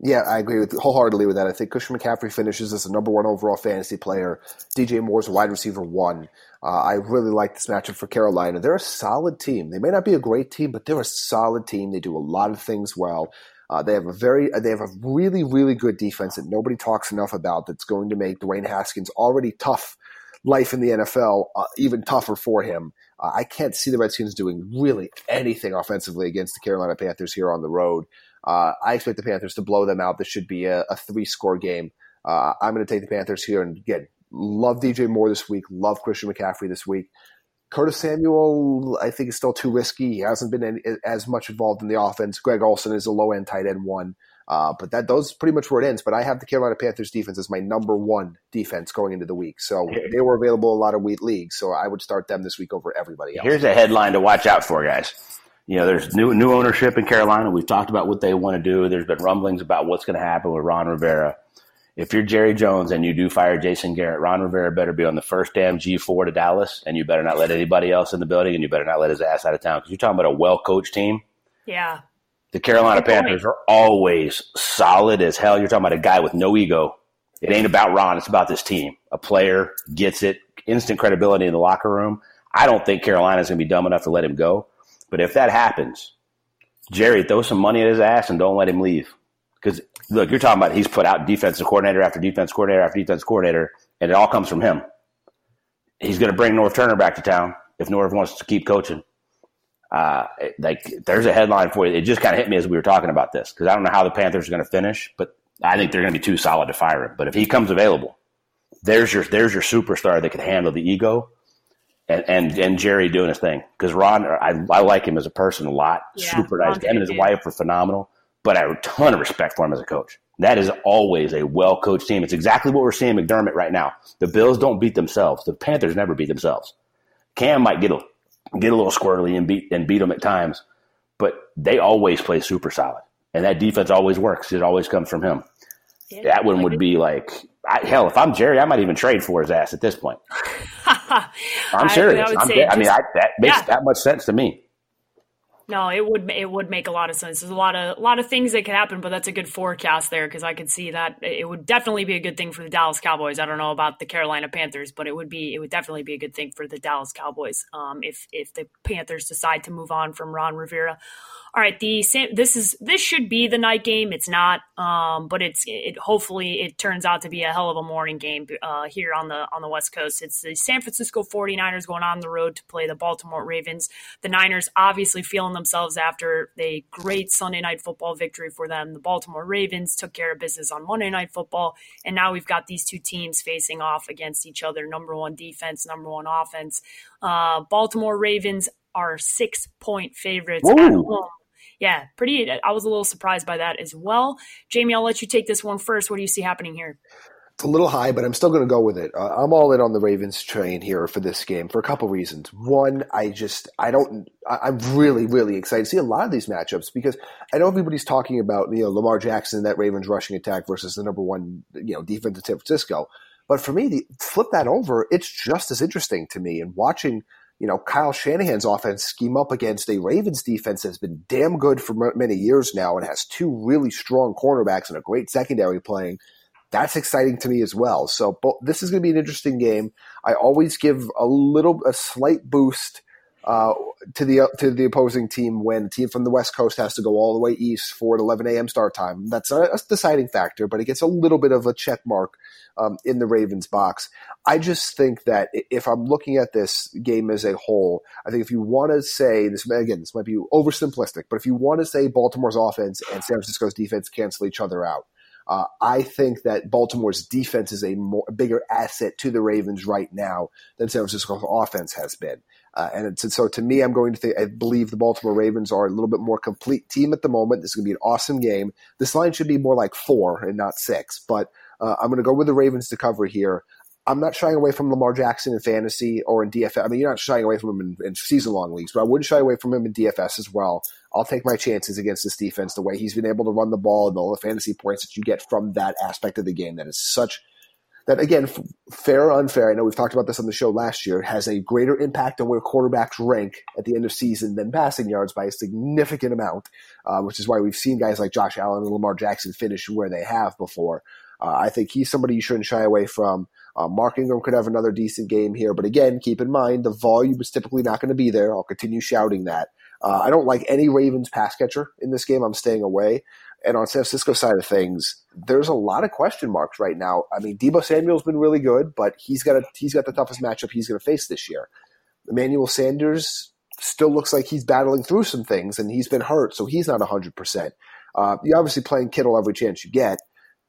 Yeah, I agree with wholeheartedly with that. I think Christian McCaffrey finishes as the number one overall fantasy player. DJ Moore's wide receiver one. Uh, I really like this matchup for Carolina. They're a solid team. They may not be a great team, but they're a solid team. They do a lot of things well. Uh, they have a very, they have a really, really good defense that nobody talks enough about. That's going to make Dwayne Haskins already tough life in the NFL uh, even tougher for him. Uh, I can't see the Redskins doing really anything offensively against the Carolina Panthers here on the road. Uh, I expect the Panthers to blow them out. This should be a, a three score game. Uh, I'm going to take the Panthers here and again, love DJ Moore this week. Love Christian McCaffrey this week. Curtis Samuel, I think, is still too risky. He hasn't been any, as much involved in the offense. Greg Olsen is a low end tight end one. Uh, but that those pretty much where it ends. But I have the Carolina Panthers defense as my number one defense going into the week. So they were available a lot of week leagues. So I would start them this week over everybody else. Here's a headline to watch out for, guys. You know, there's new new ownership in Carolina. We've talked about what they want to do. There's been rumblings about what's going to happen with Ron Rivera if you're Jerry Jones and you do fire Jason Garrett, Ron Rivera better be on the first damn G4 to Dallas, and you better not let anybody else in the building, and you better not let his ass out of town because you're talking about a well coached team. Yeah. The Carolina Panthers are always solid as hell. You're talking about a guy with no ego. It ain't about Ron, it's about this team. A player gets it, instant credibility in the locker room. I don't think Carolina's going to be dumb enough to let him go. But if that happens, Jerry, throw some money at his ass and don't let him leave. Because look, you're talking about he's put out defensive coordinator after defense coordinator after defense coordinator, and it all comes from him. He's going to bring Norv Turner back to town if Norv wants to keep coaching. Uh, like there's a headline for you. It just kind of hit me as we were talking about this because I don't know how the Panthers are going to finish, but I think they're going to be too solid to fire him. But if he comes available, there's your there's your superstar that can handle the ego, and and, and Jerry doing his thing because Ron, I, I like him as a person a lot. Yeah, Super nice. Him and his wife were phenomenal but I have a ton of respect for him as a coach. That is always a well coached team. It's exactly what we're seeing McDermott right now. The Bills don't beat themselves. The Panthers never beat themselves. Cam might get a get a little squirrely and beat and beat them at times, but they always play super solid, and that defense always works. It always comes from him. Yeah, that one would be like I, hell. If I'm Jerry, I might even trade for his ass at this point. I'm serious. I, I, I'm, I mean, I, that makes yeah. that much sense to me. No, it would it would make a lot of sense. There's a lot of a lot of things that could happen, but that's a good forecast there because I could see that it would definitely be a good thing for the Dallas Cowboys. I don't know about the Carolina Panthers, but it would be it would definitely be a good thing for the Dallas Cowboys um, if if the Panthers decide to move on from Ron Rivera all right, the this is this should be the night game. It's not, um, but it's it. Hopefully, it turns out to be a hell of a morning game uh, here on the on the West Coast. It's the San Francisco 49ers going on the road to play the Baltimore Ravens. The Niners obviously feeling themselves after a great Sunday night football victory for them. The Baltimore Ravens took care of business on Monday night football, and now we've got these two teams facing off against each other. Number one defense, number one offense. Uh, Baltimore Ravens are six point favorites at home yeah, pretty. I was a little surprised by that as well. Jamie, I'll let you take this one first. What do you see happening here? It's a little high, but I'm still going to go with it. Uh, I'm all in on the Ravens train here for this game for a couple reasons. One, I just I don't I, am really really excited to see a lot of these matchups because I know everybody's talking about you know Lamar Jackson and that Ravens rushing attack versus the number one you know defense in San Francisco. But for me, the, flip that over, it's just as interesting to me. And watching you know, Kyle Shanahan's offense scheme up against a Ravens defense that's been damn good for many years now and has two really strong cornerbacks and a great secondary playing. That's exciting to me as well. So this is going to be an interesting game. I always give a little, a slight boost uh, to the to the opposing team when a team from the West Coast has to go all the way east for an 11 a.m. start time. That's a, a deciding factor, but it gets a little bit of a check mark um, in the Ravens box. I just think that if I'm looking at this game as a whole, I think if you want to say this again, this might be oversimplistic, but if you want to say Baltimore's offense and San Francisco's defense cancel each other out, uh, I think that Baltimore's defense is a, more, a bigger asset to the Ravens right now than San Francisco's offense has been. Uh, and, so to me, I'm going to think, I believe the Baltimore Ravens are a little bit more complete team at the moment. This is going to be an awesome game. This line should be more like four and not six, but uh, I'm going to go with the Ravens to cover here. I'm not shying away from Lamar Jackson in fantasy or in DFS. I mean, you're not shying away from him in, in season long leagues, but I wouldn't shy away from him in DFS as well. I'll take my chances against this defense, the way he's been able to run the ball and all the fantasy points that you get from that aspect of the game that is such that again, fair or unfair, I know we've talked about this on the show last year, has a greater impact on where quarterbacks rank at the end of season than passing yards by a significant amount, uh, which is why we've seen guys like Josh Allen and Lamar Jackson finish where they have before. Uh, I think he's somebody you shouldn't shy away from. Uh, Mark Ingram could have another decent game here, but again, keep in mind the volume is typically not going to be there. I'll continue shouting that. Uh, I don't like any Ravens pass catcher in this game. I'm staying away. And on San Francisco side of things, there's a lot of question marks right now. I mean, Deebo Samuel's been really good, but he's got a, he's got the toughest matchup he's going to face this year. Emmanuel Sanders still looks like he's battling through some things, and he's been hurt, so he's not 100%. Uh, you're obviously playing Kittle every chance you get.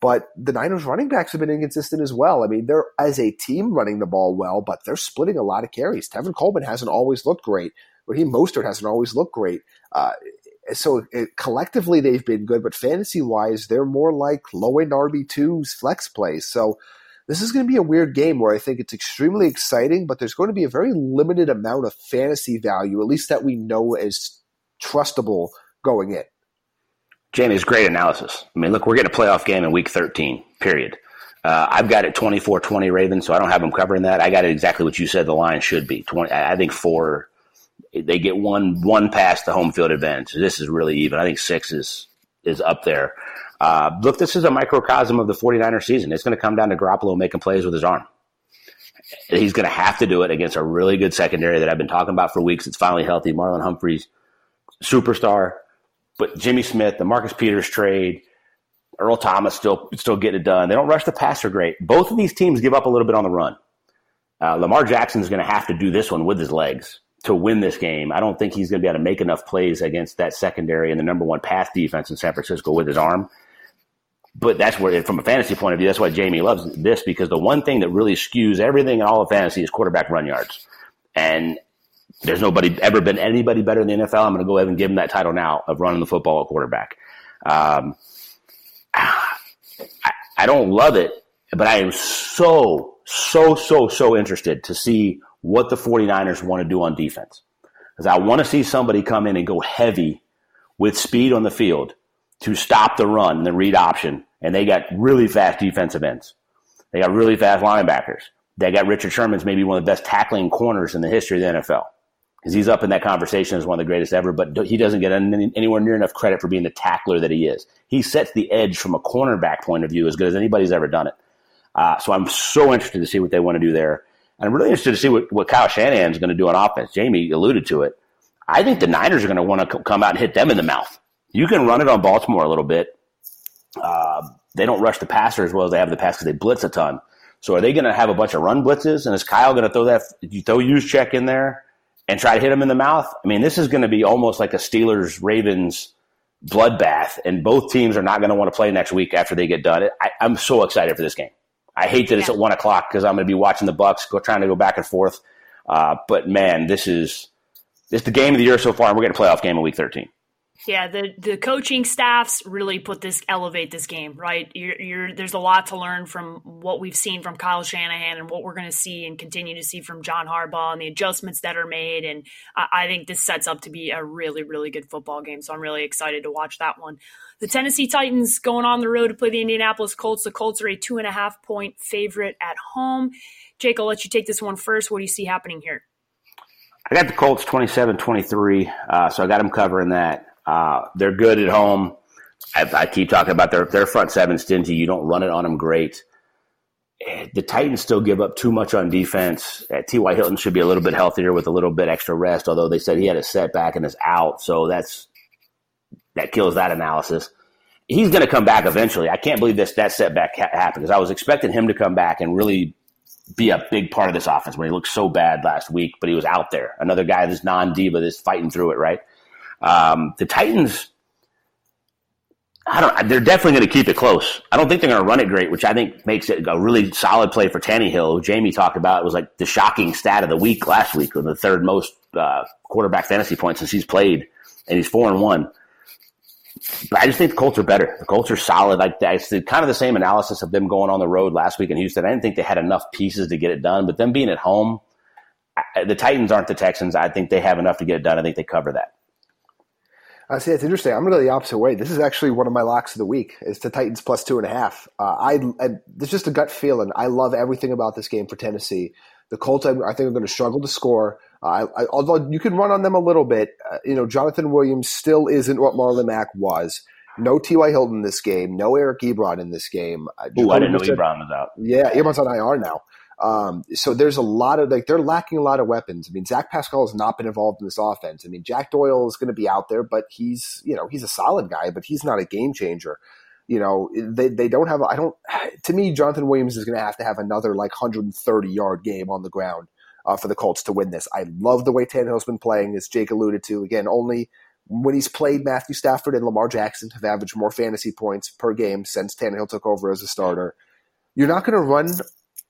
But the Niners running backs have been inconsistent as well. I mean, they're as a team running the ball well, but they're splitting a lot of carries. Tevin Coleman hasn't always looked great. Raheem Mostert hasn't always looked great. Uh, so it, collectively they've been good, but fantasy wise, they're more like low end RB2s flex plays. So this is going to be a weird game where I think it's extremely exciting, but there's going to be a very limited amount of fantasy value, at least that we know is trustable going in. Jamie's great analysis. I mean, look, we're getting a playoff game in week 13, period. Uh, I've got it 24 20 Ravens, so I don't have them covering that. I got it exactly what you said the line should be. 20, I think four, they get one one past the home field advantage. This is really even. I think six is, is up there. Uh, look, this is a microcosm of the 49er season. It's going to come down to Garoppolo making plays with his arm. He's going to have to do it against a really good secondary that I've been talking about for weeks. It's finally healthy. Marlon Humphrey's, superstar. But Jimmy Smith, the Marcus Peters trade, Earl Thomas still still getting it done. They don't rush the passer great. Both of these teams give up a little bit on the run. Uh, Lamar Jackson is going to have to do this one with his legs to win this game. I don't think he's going to be able to make enough plays against that secondary and the number one pass defense in San Francisco with his arm. But that's where, from a fantasy point of view, that's why Jamie loves this because the one thing that really skews everything in all of fantasy is quarterback run yards. And there's nobody ever been anybody better in the NFL. I'm going to go ahead and give him that title now of running the football at quarterback. Um, I, I don't love it, but I am so, so, so, so interested to see what the 49ers want to do on defense. Because I want to see somebody come in and go heavy with speed on the field to stop the run, and the read option. And they got really fast defensive ends. They got really fast linebackers. They got Richard Sherman's maybe one of the best tackling corners in the history of the NFL. because he's up in that conversation as one of the greatest ever, but he doesn't get any, anywhere near enough credit for being the tackler that he is. He sets the edge from a cornerback point of view as good as anybody's ever done it. Uh, so I'm so interested to see what they want to do there. I'm really interested to see what, what Kyle Shanahan's going to do on offense. Jamie alluded to it. I think the Niners are going to want to come out and hit them in the mouth. You can run it on Baltimore a little bit. Uh, they don't rush the passer as well as they have the pass because they blitz a ton. So are they going to have a bunch of run blitzes? And is Kyle going to throw that? You throw Juszczyk in there and try to hit him in the mouth. I mean, this is going to be almost like a Steelers Ravens bloodbath, and both teams are not going to want to play next week after they get done. I, am so excited for this game. I hate that it's at one o'clock because I'm going to be watching the Bucks go trying to go back and forth. Uh, but man, this is this is the game of the year so far, and we're getting a playoff game in Week 13. Yeah, the the coaching staffs really put this elevate this game, right? You're, you're, there's a lot to learn from what we've seen from Kyle Shanahan and what we're going to see and continue to see from John Harbaugh and the adjustments that are made. And I, I think this sets up to be a really really good football game. So I'm really excited to watch that one. The Tennessee Titans going on the road to play the Indianapolis Colts. The Colts are a two and a half point favorite at home. Jake, I'll let you take this one first. What do you see happening here? I got the Colts 27 23, uh, so I got them covering that. Uh, they're good at home. I, I, keep talking about their, their front seven stingy. You don't run it on them great. The Titans still give up too much on defense. Uh, T.Y. Hilton should be a little bit healthier with a little bit extra rest, although they said he had a setback and is out. So that's that kills that analysis. He's going to come back eventually. I can't believe this that setback ha- happened because I was expecting him to come back and really be a big part of this offense when he looked so bad last week, but he was out there. Another guy that's non diva that's fighting through it, right? Um, the Titans, I don't. They're definitely going to keep it close. I don't think they're going to run it great, which I think makes it a really solid play for Tannehill. Who Jamie talked about it was like the shocking stat of the week last week, with the third most uh, quarterback fantasy points since he's played, and he's four and one. But I just think the Colts are better. The Colts are solid. Like I did kind of the same analysis of them going on the road last week in Houston. I didn't think they had enough pieces to get it done, but them being at home, I, the Titans aren't the Texans. I think they have enough to get it done. I think they cover that. I see. It's interesting. I'm going to go the opposite way. This is actually one of my locks of the week. It's the Titans plus two and a half. Uh, I, I it's just a gut feeling. I love everything about this game for Tennessee. The Colts, I, I think, are going to struggle to score. Uh, I, although you can run on them a little bit, uh, you know, Jonathan Williams still isn't what Marlon Mack was. No T.Y. Hilton in this game. No Eric Ebron in this game. Uh, Ooh, I didn't know Ebron was out. Yeah, Ebron's on IR now. Um, so there's a lot of like they're lacking a lot of weapons. I mean, Zach Pascal has not been involved in this offense. I mean, Jack Doyle is going to be out there, but he's you know he's a solid guy, but he's not a game changer. You know, they they don't have. I don't. To me, Jonathan Williams is going to have to have another like 130 yard game on the ground uh, for the Colts to win this. I love the way Tannehill's been playing, as Jake alluded to. Again, only when he's played Matthew Stafford and Lamar Jackson have averaged more fantasy points per game since Tannehill took over as a starter. You're not going to run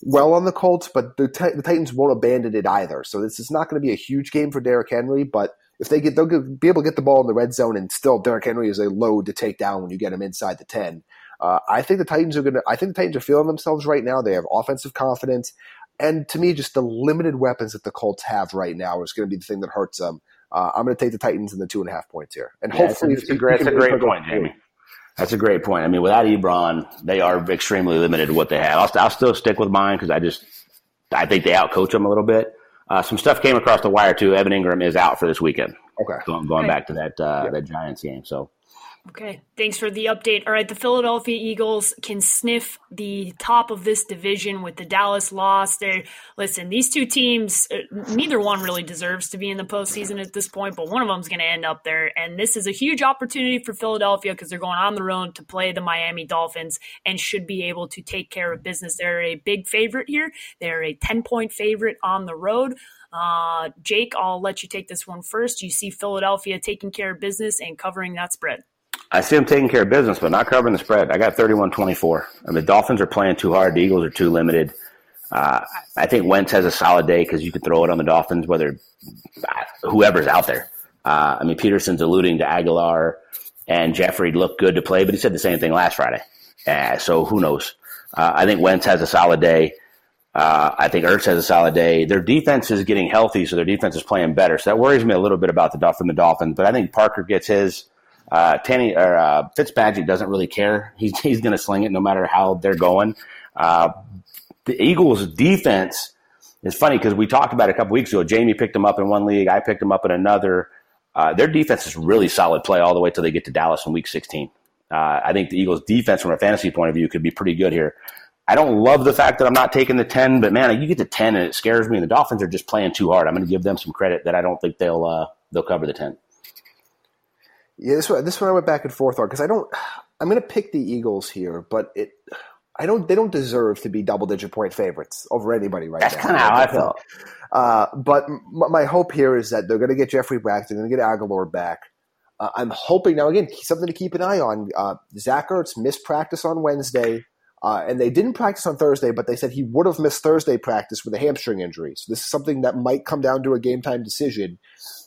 well on the Colts, but the, the, Titans won't abandon it either. So this is not going to be a huge game for Derrick Henry, but if they get, they'll be able to get the ball in the red zone, and still Derrick Henry is a load to take down when you get him inside the ten. Uh, I think the Titans are going to. I think the Titans are feeling themselves right now. They have offensive confidence, and to me, just the limited weapons that the Colts have right now is going to be the thing that hurts them. Uh, I'm going to take the Titans in the two and a half points here, and yeah, hopefully, it's, a, great, it's a great point, Jamie. That's a great point. I mean, without Ebron, they are extremely limited to what they have. I'll, I'll still stick with mine because I just I think they outcoach them a little bit. Uh, some stuff came across the wire too. Evan Engram is out for this weekend. Okay, going, going okay. back to that uh, that Giants game. So Okay, thanks for the update. All right, the Philadelphia Eagles can sniff the top of this division with the Dallas loss. There, listen, these two teams, uh, neither one really deserves to be in the postseason at this point, but one of them is going to end up there. And this is a huge opportunity for Philadelphia because they're going on the road to play the Miami Dolphins and should be able to take care of business. They're a big favorite here. They're a 10 point favorite on the road. Uh, Jake, I'll let you take this one first. You see Philadelphia taking care of business and covering that spread. I see them taking care of business, but not covering the spread. I got 31-24. I mean, the Dolphins are playing too hard. The Eagles are too limited. Uh, I think Wentz has a solid day because you can throw it on the Dolphins, whether uh, whoever's out there. Uh, I mean, Peterson's alluding to Agholor and Jeffery look good to play, but he said the same thing last Friday. Uh, so who knows? Uh, I think Wentz has a solid day. Uh, I think Ertz has a solid day. Their defense is getting healthy, so their defense is playing better. So that worries me a little bit about the from the Dolphins. But I think Parker gets his. Uh, Tanny or uh, Fitzpatrick doesn't really care. He's he's going to sling it no matter how they're going. Uh, the Eagles' defense is funny because we talked about it a couple weeks ago. Jamie picked them up in one league. I picked them up in another. Uh, their defense is really solid play all the way till they get to Dallas in Week 16. Uh, I think the Eagles' defense, from a fantasy point of view, could be pretty good here. I don't love the fact that I'm not taking the 10, but man, you get to 10 and it scares me. And the Dolphins are just playing too hard. I'm going to give them some credit that I don't think they'll uh, they'll cover the 10. Yeah, this one, this one I went back and forth on because I don't. I'm going to pick the Eagles here, but it. I don't. They don't deserve to be double digit point favorites over anybody right That's now. That's kind of how I felt. Uh, but m- my hope here is that they're going to get Jeffery back. They're going to get Agholor back. Uh, I'm hoping now again something to keep an eye on. Uh, Zach Ertz missed practice on Wednesday, uh, and they didn't practice on Thursday, but they said he would have missed Thursday practice with a hamstring injury. So this is something that might come down to a game time decision.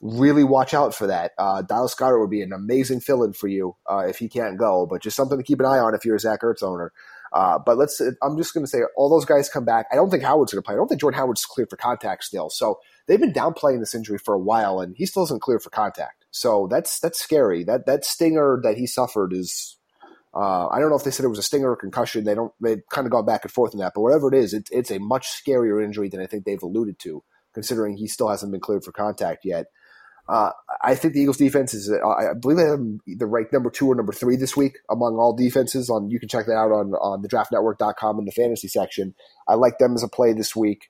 Really watch out for that. Uh, Dallas Goedert would be an amazing fill-in for you uh, if he can't go, but just something to keep an eye on if you're a Zach Ertz owner. Uh, but let's. I'm just going to say all those guys come back. I don't think Howard's going to play. I don't think Jordan Howard's cleared for contact still. So they've been downplaying this injury for a while, and he still isn't cleared for contact. So that's that's scary. That that stinger that he suffered is. Uh, I don't know if they said it was a stinger or concussion. They don't. They've kind of gone back and forth in that. But whatever it is, it, it's a much scarier injury than I think they've alluded to, considering he still hasn't been cleared for contact yet. Uh, I think the Eagles defense is, uh, I believe they have either ranked number two or number three this week among all defenses. On you can check that out on on the draftnetwork.com in the fantasy section. I like them as a play this week.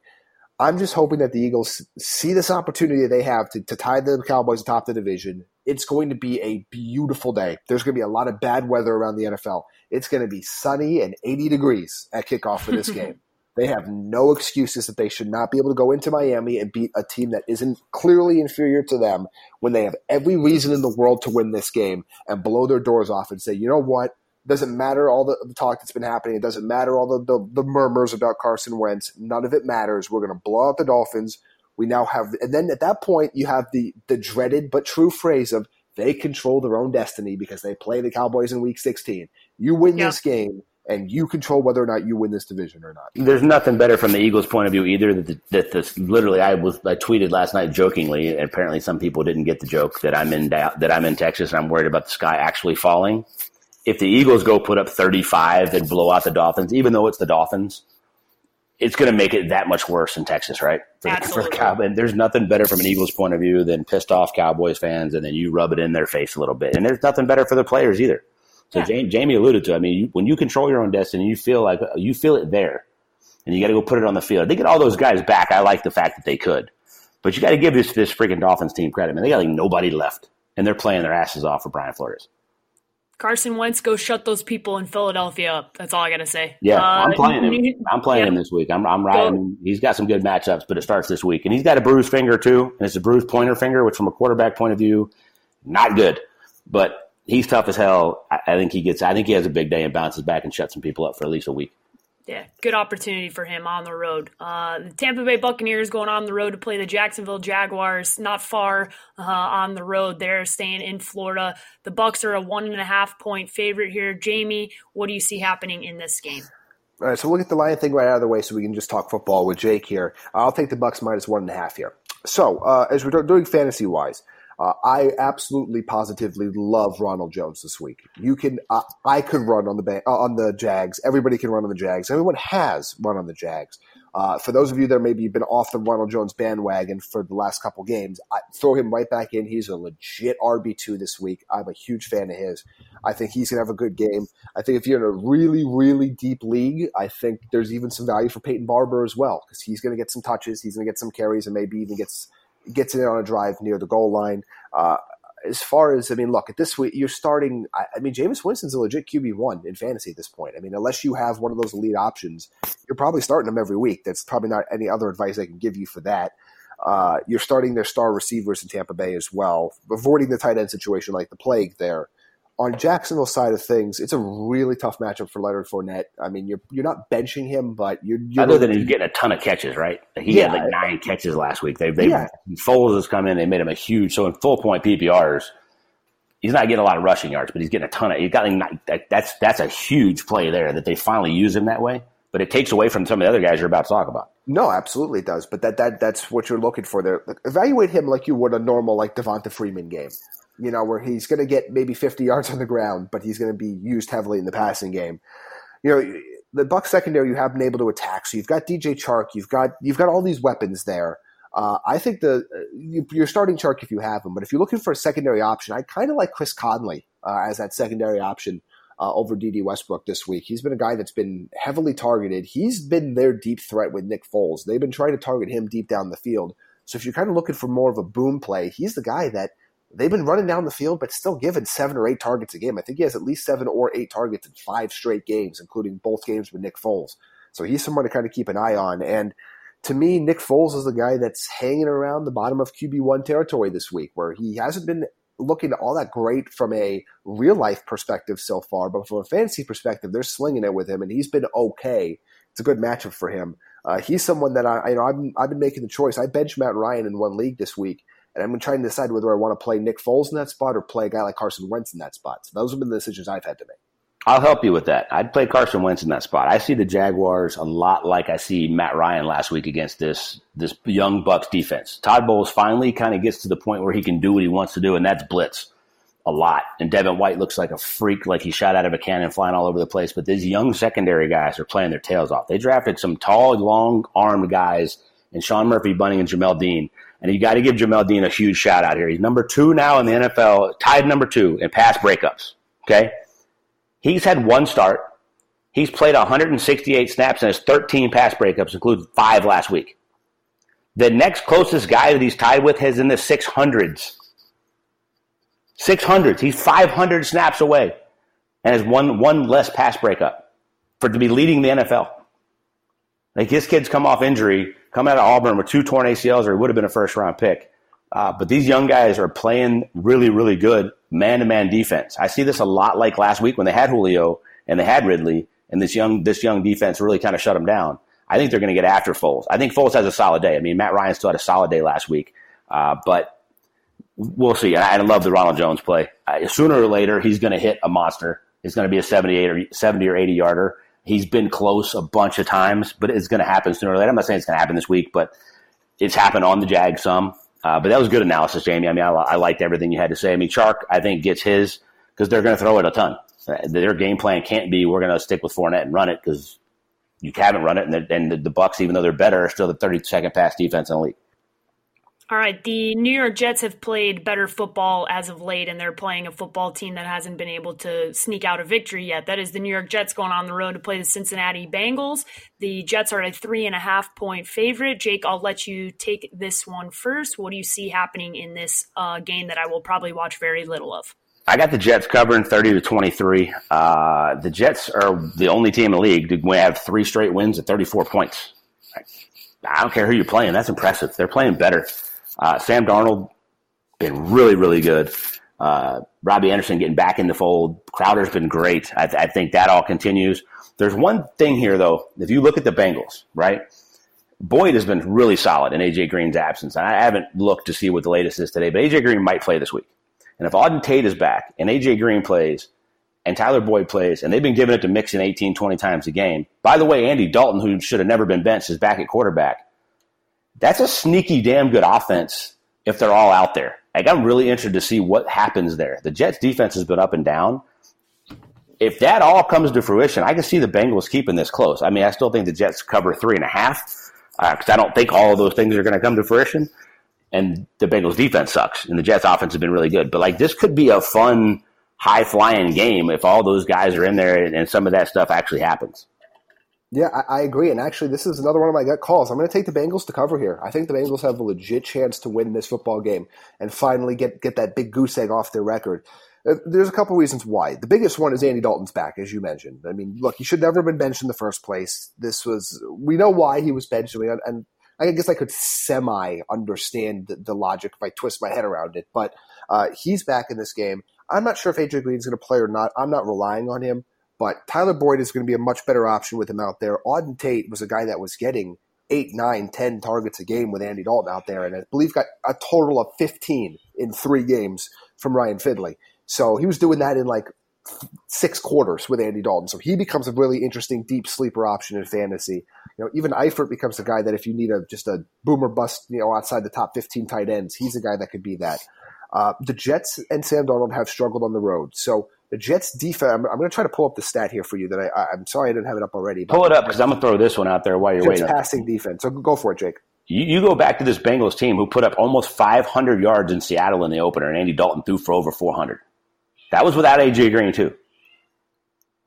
I'm just hoping that the Eagles see this opportunity they have to, to tie the Cowboys atop the division. It's going to be a beautiful day. There's going to be a lot of bad weather around the NFL. It's going to be sunny and 80 degrees at kickoff for this game. They have no excuses that they should not be able to go into Miami and beat a team that isn't clearly inferior to them when they have every reason in the world to win this game and blow their doors off and say, you know what? doesn't matter all the, talk that's been happening. It doesn't matter all the, the, the murmurs about Carson Wentz. None of it matters. We're going to blow out the Dolphins. We now have, and then at that point, you have the the dreaded but true phrase of they control their own destiny because they play the Cowboys in Week 16. You win Yeah. this game, and you control whether or not you win this division or not. There's nothing better from the Eagles' point of view either. That, the, that this literally, I was I tweeted last night jokingly, and apparently some people didn't get the joke that I'm in Da- that I'm in Texas and I'm worried about the sky actually falling. If the Eagles go put up 35 and blow out the Dolphins, even though it's the Dolphins, it's going to make it that much worse in Texas, right? For the, for the Absolutely. And there's nothing better from an Eagles point of view than pissed off Cowboys fans, and then you rub it in their face a little bit. And there's nothing better for the players either. So Yeah. Jamie, Jamie alluded to. I mean, you, when you control your own destiny, you feel like you feel it there, and you got to go put it on the field. They get all those guys back. I like the fact that they could, but you got to give this this freaking Dolphins team credit. Man, they got like nobody left, and they're playing their asses off for Brian Flores. Carson Wentz, go shut those people in Philadelphia up. That's all I gotta say. Yeah, Uh, I'm playing him. I'm playing yeah. him this week. I'm I'm riding. He's got some good matchups, but it starts this week, and he's got a bruised finger too, and it's a bruised pointer finger, which from a quarterback point of view, not good. But he's tough as hell. I, I think he gets. I think he has a big day and bounces back and shuts some people up for at least a week. Yeah, good opportunity for him on the road. Uh, the Tampa Bay Buccaneers going on the road to play the Jacksonville Jaguars. Not far uh, on the road. They're staying in Florida. The Bucks are a one and a half point favorite here. Jamie, what do you see happening in this game? All right, so we'll get the line thing right out of the way so we can just talk football with Jake here. I'll take the Bucks minus one and a half here. So, uh, as we're doing fantasy wise, uh, I absolutely positively love Ronald Jones this week. You can, uh, I could run on the uh, on the Jags. Everybody can run on the Jags. Everyone has run on the Jags. Uh, for those of you that maybe been off the Ronald Jones bandwagon for the last couple games, I throw him right back in. He's a legit RB two this week. I'm a huge fan of his. I think he's gonna have a good game. I think if you're in a really, really deep league, I think there's even some value for Peyton Barber as well because he's to get some touches, he's to get some carries, and maybe even gets gets in on a drive near the goal line. Uh, as far as I mean, look at this week, you're starting. I, I mean, Jameis Winston's a legit QB one in fantasy at this point. I mean, unless you have one of those elite options, you're probably starting them every week. That's probably not any other advice I can give you for that. Uh, you're starting their star receivers in Tampa Bay as well, avoiding the tight end situation like the plague there on Jacksonville's side of things, it's a really tough matchup for Leonard Fournette. I mean, you're you're not benching him, but you're, you're Other than he's getting a ton of catches, right? He had like nine catches last week. They they Yeah. Foles has come in. They made him a huge. So in full point PPRs, he's not getting a lot of rushing yards, but he's getting a ton of. He's got like, that, that's that's a huge play there that they finally use him that way. But it takes away from some of the other guys you're about to talk about. no, absolutely it does. But that that that's what you're looking for there. Like, evaluate him like you would a normal like Devonta Freeman game. You know, where he's going to get maybe 50 yards on the ground, but he's going to be used heavily in the passing game. You know, the Buck secondary you have been able to attack. So you've got DJ Chark, you've got you've got all these weapons there. Uh, I think the you, you're starting Chark if you have him, but if you're looking for a secondary option, I kind of like Chris Conley uh, as that secondary option uh, over Dede Westbrook this week. He's been a guy that's been heavily targeted. He's been their deep threat with Nick Foles. They've been trying to target him deep down the field. So if you're kind of looking for more of a boom play, he's the guy that they've been running down the field, but still given seven or eight targets a game. I think he has at least seven or eight targets in five straight games, including both games with Nick Foles. So he's someone to kind of keep an eye on. And to me, Nick Foles is the guy that's hanging around the bottom of QB1 territory this week, where he hasn't been looking all that great from a real life perspective so far, but from a fantasy perspective, they're slinging it with him, and he's been okay. It's a good matchup for him. Uh, he's someone that I, you know, I've, I've been making the choice. I benched Matt Ryan in one league this week, and I'm trying to decide whether I want to play Nick Foles in that spot or play a guy like Carson Wentz in that spot. So those have been the decisions I've had to make. I'll help you with that. I'd play Carson Wentz in that spot. I see the Jaguars a lot like I see Matt Ryan last week against this this young Bucks defense. Todd Bowles finally kind of gets to the point where he can do what he wants to do, and that's blitz a lot. And Devin White looks like a freak, like he shot out of a cannon, flying all over the place. But these young secondary guys are playing their tails off. They drafted some tall, long armed guys, and Sean Murphy, Bunting, and Jamel Dean. And you got to give Jamel Dean a huge shout out here. He's number two now in the NFL, tied number two in pass breakups. Okay. He's had one start. He's played 168 snaps and has 13 pass breakups, including five last week. The next closest guy that he's tied with has in the 600s. 600s. He's 500 snaps away and has one, one less pass breakup for to be leading the NFL. Like his kid's come off injury, come out of Auburn with two torn ACLs, or he would have been a first round pick. Uh, but these young guys are playing really, really good man to man defense. I see this a lot like last week when they had Julio and they had Ridley, and this young this young defense really kind of shut them down. I think they're going to get after Foles. I think Foles has a solid day. I mean, Matt Ryan still had a solid day last week, uh, but we'll see. I, I love the Ronald Jones play. Uh, sooner or later, he's going to hit a monster. It's going to be a 78 or 70 or 80 yarder. He's been close a bunch of times, but it's going to happen sooner or later. I'm not saying it's going to happen this week, but it's happened on the Jag some. Uh, but that was good analysis, Jamie. I mean, I, I, liked everything you had to say. I mean, Chark, I think, gets his because they're going to throw it a ton. Uh, their game plan can't be we're going to stick with Fournette and run it because you haven't run it, and, and the, the, Bucks, even though they're better, are still the 32nd pass defense in the league. All right, the New York Jets have played better football as of late, and they're playing a football team that hasn't been able to sneak out a victory yet. That is the New York Jets going on the road to play the Cincinnati Bengals. The Jets are a three and a half point favorite. Jake, I'll let you take this one first. What do you see happening in this uh, game that I will probably watch very little of? I got the Jets covering 30 to 23. Uh, the Jets are the only team in the league to have three straight wins at 34 points. I don't care who you're playing. That's impressive. They're playing better. Uh, Sam Darnold been really, really good. Uh, Robbie Anderson getting back in the fold. Crowder's been great. I, th- I, think that all continues. There's one thing here, though. If you look at the Bengals, right? Boyd has been really solid in AJ Green's absence. And I haven't looked to see what the latest is today, but AJ Green might play this week. And if Auden Tate is back and AJ Green plays and Tyler Boyd plays, and they've been giving it to Mixon 18, 20 times a game. By the way, Andy Dalton, who should have never been benched, is back at quarterback that's a sneaky, damn good offense if they're all out there. Like, I'm really interested to see what happens there. The Jets defense has been up and down. If that all comes to fruition, I can see the Bengals keeping this close. I mean, I still think the Jets cover three and a half because uh, I don't think all of those things are going to come to fruition. And the Bengals defense sucks, and the Jets offense has been really good. But like, this could be a fun, high flying game if all those guys are in there and, and some of that stuff actually happens. Yeah, I, I, agree. And actually, this is another one of my gut calls. I'm going to take the Bengals to cover here. I think the Bengals have a legit chance to win this football game and finally get, get that big goose egg off their record. Uh, there's a couple reasons why. The biggest one is Andy Dalton's back, as you mentioned. I mean, look, he should never have been benched in the first place. This was, we know why he was benched, and, and I guess I could semi understand the, the, logic if I twist my head around it. But uh, he's back in this game. I'm not sure if AJ Green's going to play or not. I'm not relying on him. But Tyler Boyd is going to be a much better option with him out there. Auden Tate was a guy that was getting eight, nine, ten targets a game with Andy Dalton out there, and I believe got a total of 15 in three games from Ryan Finley. So he was doing that in like six quarters with Andy Dalton. So he becomes a really interesting deep sleeper option in fantasy. You know, even Eifert becomes a guy that if you need a just a boomer bust, you know, outside the top 15 tight ends, he's a guy that could be that. Uh, the Jets and Sam Darnold have struggled on the road. So The Jets defense. I'm, I'm going to try to pull up the stat here for you. That I, I'm sorry I didn't have it up already. Pull it up because I'm going to throw this one out there while you're Jets waiting. passing defense. So go for it, Jake. You, you go back to this Bengals team who put up almost 500 yards in Seattle in the opener, and Andy Dalton threw for over 400. That was without AJ Green too.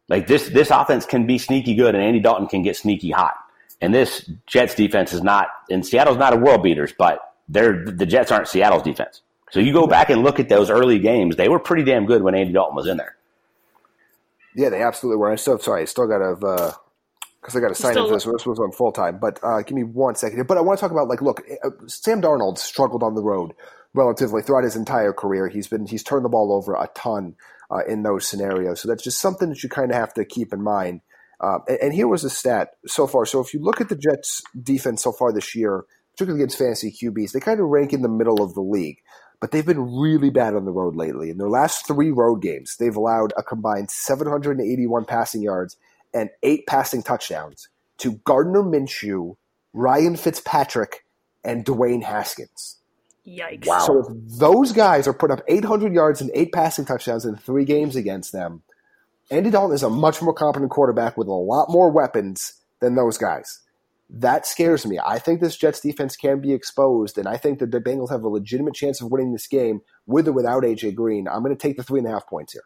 Like this, this offense can be sneaky good, and Andy Dalton can get sneaky hot. And this Jets defense is not, and Seattle's not a world beaters, but they're the Jets aren't Seattle's defense. So you go back and look at those early games; they were pretty damn good when Andy Dalton was in there. Yeah, they absolutely were. I still sorry, I still got to because I got to sign Still- up for this. This was on full time, but uh, give me one second here. But I want to talk about like, look, uh, Sam Darnold struggled on the road relatively throughout his entire career. He's been he's turned the ball over a ton uh, in those scenarios, so that's just something that you kind of have to keep in mind. Uh, and, and here was a stat so far. So if you look at the Jets' defense so far this year, particularly against fantasy QBs, they kind of rank in the middle of the league. But they've been really bad on the road lately. In their last three road games, they've allowed a combined 781 passing yards and eight passing touchdowns to Gardner Minshew, Ryan Fitzpatrick, and Dwayne Haskins. Yikes. So if those guys are putting up 800 yards and eight passing touchdowns in three games against them, Andy Dalton is a much more competent quarterback with a lot more weapons than those guys. That scares me. I think this Jets defense can be exposed, and I think that the Bengals have a legitimate chance of winning this game with or without AJ Green. I'm going to take the three and a half points here.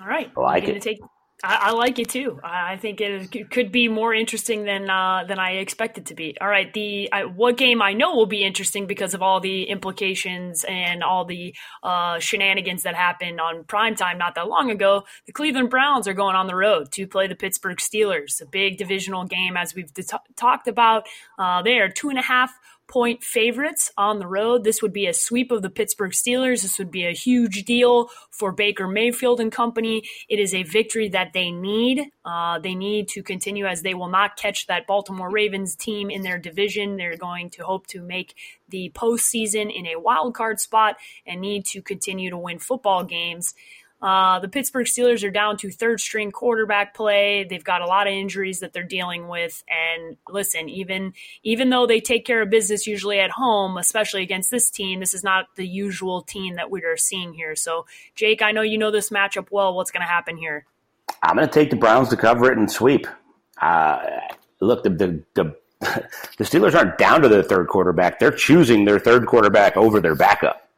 All right. I like I'm gonna it. Take, I, I like it too. I think it could be more interesting than uh, than I expected to be. All right. The I, what game I know will be interesting because of all the implications and all the uh, shenanigans that happened on primetime not that long ago. The Cleveland Browns are going on the road to play the Pittsburgh Steelers. A big divisional game, as we've talked about. Uh, they are two and a half point favorites on the road. This would be a sweep of the Pittsburgh Steelers. This would be a huge deal for Baker Mayfield and company. It is a victory that they need. Uh, they need to continue as they will not catch that Baltimore Ravens team in their division. They're going to hope to make the postseason in a wild card spot and need to continue to win football games. Uh, the Pittsburgh Steelers are down to third string quarterback play. They've got a lot of injuries that they're dealing with. And listen, even even though they take care of business usually at home, especially against this team, this is not the usual team that we are seeing here. So, Jake, I know you know this matchup well. What's going to happen here? I'm going to take the Browns to cover it and sweep. Uh, look, the, the the the Steelers aren't down to their third quarterback; they're choosing their third quarterback over their backup.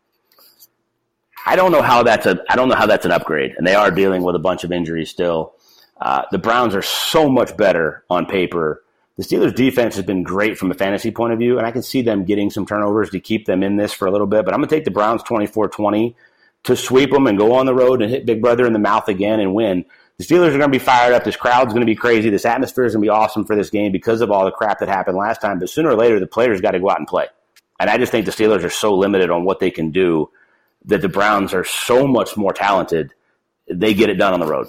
I don't know how that's a I don't know how that's an upgrade, and they are dealing with a bunch of injuries still. Uh, the Browns are so much better on paper. The Steelers' defense has been great from a fantasy point of view, and I can see them getting some turnovers to keep them in this for a little bit. But I'm going to take the Browns 24 20 to sweep them and go on the road and hit Big Brother in the mouth again and win. The Steelers are going to be fired up. This crowd's going to be crazy. This atmosphere is going to be awesome for this game because of all the crap that happened last time. But sooner or later, the players got to go out and play. And I just think the Steelers are so limited on what they can do that the Browns are so much more talented. They get it done on the road.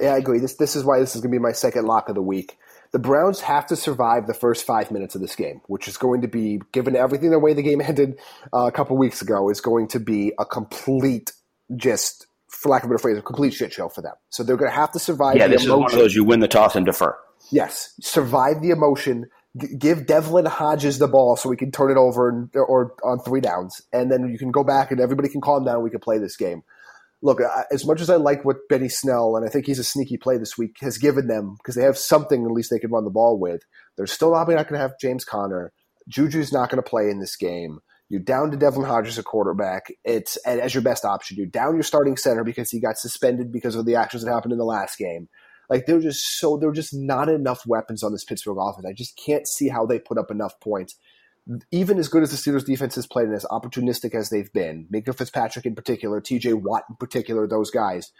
Yeah, I agree. This this is why this is going to be my second lock of the week. The Browns have to survive the first five minutes of this game, which is going to be, given everything the way the game ended uh, a couple weeks ago, is going to be a complete, just for lack of a better phrase, a complete shit show for them. So they're going to have to survive. Yeah, the this is one of those you win the toss and defer. Yes, survive the emotion. Give Devlin Hodges the ball so we can turn it over and, or on three downs, and then you can go back and everybody can calm down. We can play this game. Look, as much as I like what Benny Snell and I think he's a sneaky play this week has given them because they have something at least they can run the ball with. They're still probably not going to have James Conner. Juju's not going to play in this game. You're down to Devlin Hodges, a quarterback. It's as your best option. You're down your starting center because he got suspended because of the actions that happened in the last game. Like they're just so they're just not enough weapons on this Pittsburgh offense. I just can't see how they put up enough points. Even as good as the Steelers defense has played and as opportunistic as they've been, Minkah Fitzpatrick in particular, TJ Watt in particular, those guys,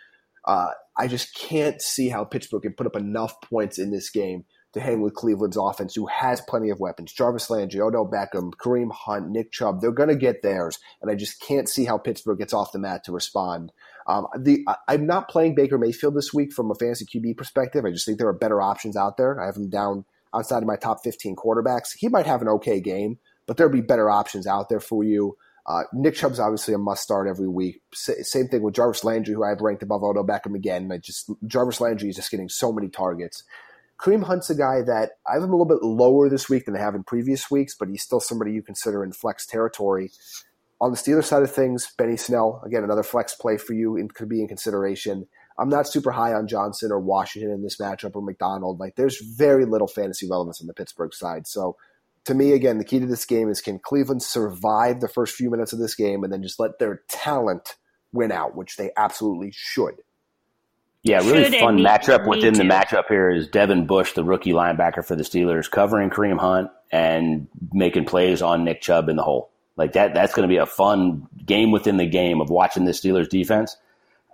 uh, I just can't see how Pittsburgh can put up enough points in this game to hang with Cleveland's offense, who has plenty of weapons. Jarvis Landry, Odell Beckham, Kareem Hunt, Nick Chubb, they're going to get theirs, and I just can't see how Pittsburgh gets off the mat to respond. Um, the I, I'm not playing Baker Mayfield this week from a fantasy QB perspective. I just think there are better options out there. I have him down outside of my top 15 quarterbacks. He might have an okay game, but there'll be better options out there for you. Uh, Nick Chubb's obviously a must start every week. S- same thing with Jarvis Landry, who I have ranked above Odell Beckham again. I just Jarvis Landry is just getting so many targets. Kareem Hunt's a guy that I have him a little bit lower this week than I have in previous weeks, but he's still somebody you consider in flex territory. On the Steelers side of things, Benny Snell, again, another flex play for you and could be in consideration. I'm not super high on Johnson or Washington in this matchup or McDonald. Like, there's very little fantasy relevance on the Pittsburgh side. So, to me, again, the key to this game is can Cleveland survive the first few minutes of this game and then just let their talent win out, which they absolutely should. Yeah, really should fun matchup within the matchup here is Devin Bush, the rookie linebacker for the Steelers, covering Kareem Hunt and making plays on Nick Chubb in the hole. Like that, that's going to be a fun game within the game of watching the Steelers defense.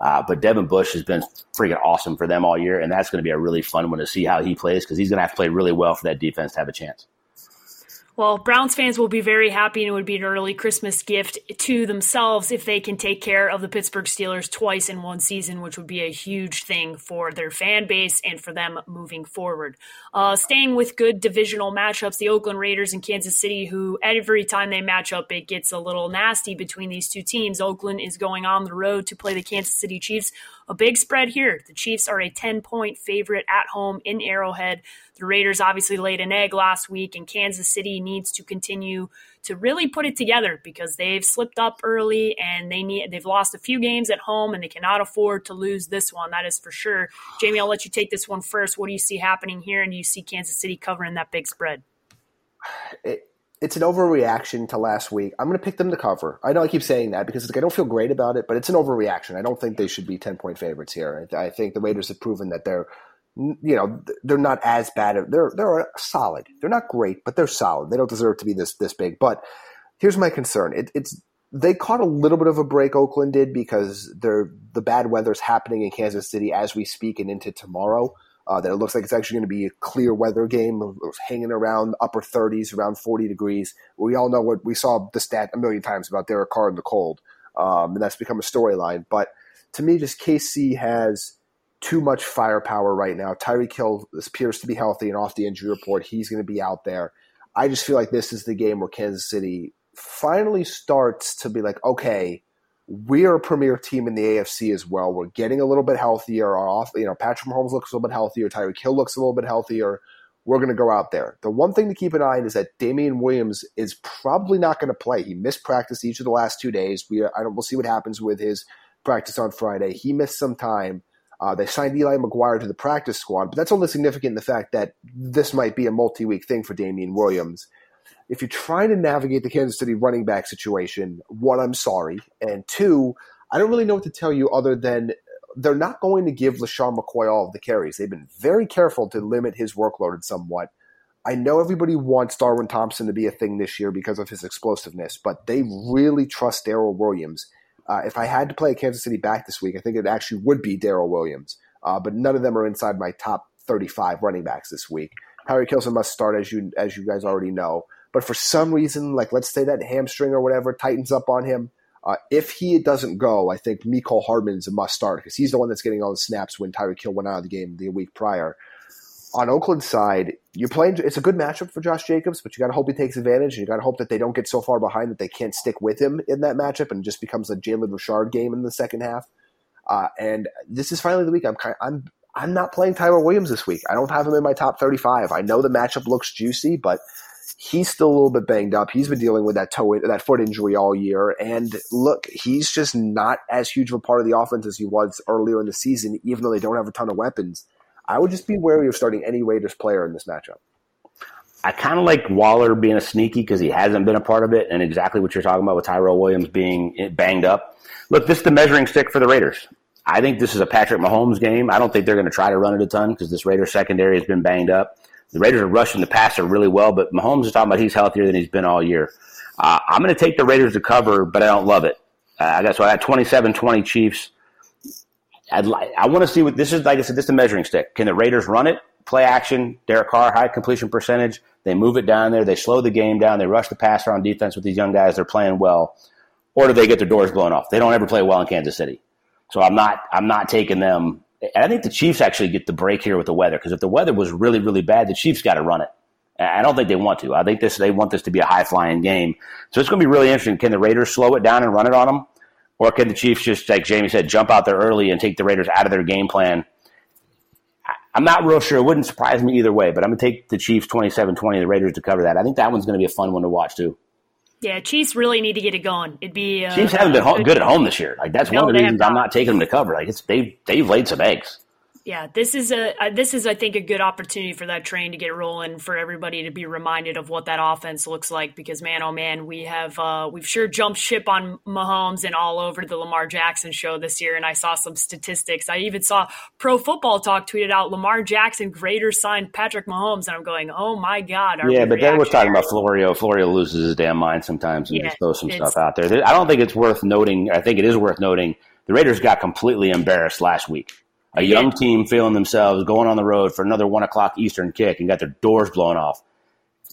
Uh, but Devin Bush has been freaking awesome for them all year, and that's going to be a really fun one to see how he plays because he's going to have to play really well for that defense to have a chance. Well, Browns fans will be very happy and it would be an early Christmas gift to themselves if they can take care of the Pittsburgh Steelers twice in one season, which would be a huge thing for their fan base and for them moving forward. Uh, staying with good divisional matchups, the Oakland Raiders and Kansas City, who every time they match up, it gets a little nasty between these two teams. Oakland is going on the road to play the Kansas City Chiefs. A big spread here. The Chiefs are a 10 point favorite at home in Arrowhead. The Raiders obviously laid an egg last week, and Kansas City needs to continue to really put it together because they've slipped up early and they need they've lost a few games at home and they cannot afford to lose this one. That is for sure. Jamie, I'll let you take this one first. What do you see happening here? And do you see Kansas City covering that big spread? It, it's an overreaction to last week. I'm going to pick them to cover. I know I keep saying that because like, I don't feel great about it, but it's an overreaction. I don't think they should be 10 point favorites here. I, I think the Raiders have proven that they're you know they're not as bad. They're they're solid. They're not great, but they're solid. They don't deserve to be this this big. But here's my concern. It, it's they caught a little bit of a break. Oakland did because they're the bad weather's happening in Kansas City as we speak and into tomorrow. Uh, that it looks like it's actually going to be a clear weather game, hanging around upper 30s, around 40 degrees. We all know what we saw the stat a million times about Derek Carr in the cold, um, and that's become a storyline. But to me, just KC has too much firepower right now. Tyreek Hill appears to be healthy and off the injury report. He's going to be out there. I just feel like this is the game where Kansas City finally starts to be like, okay, we are a premier team in the AFC as well. We're getting a little bit healthier. Our off, you know, Patrick Mahomes looks a little bit healthier. Tyreek Hill looks a little bit healthier. We're going to go out there. The one thing to keep an eye on is that Damien Williams is probably not going to play. He missed practice each of the last two days. We, I don't, we'll see what happens with his practice on Friday. He missed some time. Uh, they signed Eli McGuire to the practice squad, but that's only significant in the fact that this might be a multi-week thing for Damien Williams. If you're trying to navigate the Kansas City running back situation, one, I'm sorry, and two, I don't really know what to tell you other than they're not going to give LeSean McCoy all of the carries. They've been very careful to limit his workload somewhat. I know everybody wants Darwin Thompson to be a thing this year because of his explosiveness, but they really trust Daryl Williams uh, if I had to play a Kansas City back this week, I think it actually would be Daryl Williams. Uh, but none of them are inside my top 35 running backs this week. Harry Kilson must start, as you as you guys already know. But for some reason, like let's say that hamstring or whatever tightens up on him. Uh, if he doesn't go, I think Mecole Hardman is a must start because he's the one that's getting all the snaps when Tyreek Hill went out of the game the week prior on Oakland's side, you're playing. It's a good matchup for Josh Jacobs, but you got to hope he takes advantage. And you got to hope that they don't get so far behind that they can't stick with him in that matchup, and just becomes a Jalen Richard game in the second half. Uh, and this is finally the week. I'm kind. I'm. I'm not playing Tyrell Williams this week. I don't have him in my top 35. I know the matchup looks juicy, but he's still a little bit banged up. He's been dealing with that toe, that foot injury all year. And look, he's just not as huge of a part of the offense as he was earlier in the season, even though they don't have a ton of weapons. I would just be wary of starting any Raiders player in this matchup. I kind of like Waller being a sneaky because he hasn't been a part of it, and exactly what you're talking about with Tyrell Williams being banged up. Look, this is the measuring stick for the Raiders. I think this is a Patrick Mahomes game. I don't think they're going to try to run it a ton because this Raiders secondary has been banged up. The Raiders are rushing the passer really well, but Mahomes is talking about he's healthier than he's been all year. Uh, I'm going to take the Raiders to cover, but I don't love it. Uh, I guess so I got 27-20 Chiefs. I'd li- I want to see what this is. Like I said, this is a measuring stick. Can the Raiders run it? Play action. Derek Carr, high completion percentage. They move it down there. They slow the game down. They rush the passer on defense with these young guys. They're playing well. Or do they get their doors blown off? They don't ever play well in Kansas City. So I'm not. I'm not taking them. And I think the Chiefs actually get the break here with the weather because if the weather was really, really bad, the Chiefs got to run it. I don't think they want to. I think this they want this to be a high flying game. So it's going to be really interesting. Can the Raiders slow it down and run it on them? Or can the Chiefs just, like Jamie said, jump out there early and take the Raiders out of their game plan? I'm not real sure. It wouldn't surprise me either way, but I'm going to take the Chiefs 27 20, the Raiders to cover that. I think that one's going to be a fun one to watch, too. Yeah, Chiefs really need to get it going. It'd be uh, Chiefs haven't been good at home this year. Like that's no, one of the reasons I'm not taking them to cover. Like it's they've they've laid some eggs yeah, this is a uh, this is I think a good opportunity for that train to get rolling for everybody to be reminded of what that offense looks like because man oh man we have uh, we've sure jumped ship on Mahomes and all over the Lamar Jackson show this year and I saw some statistics. I even saw Pro Football Talk tweeted out Lamar Jackson greater signed Patrick Mahomes and I'm going oh my god yeah but then we're talking about Florio. Florio loses his damn mind sometimes and yeah, just throws some stuff out there. I don't think it's worth noting I think it is worth noting the Raiders got completely embarrassed last week a young team feeling themselves going on the road for another one o'clock Eastern kick and got their doors blown off.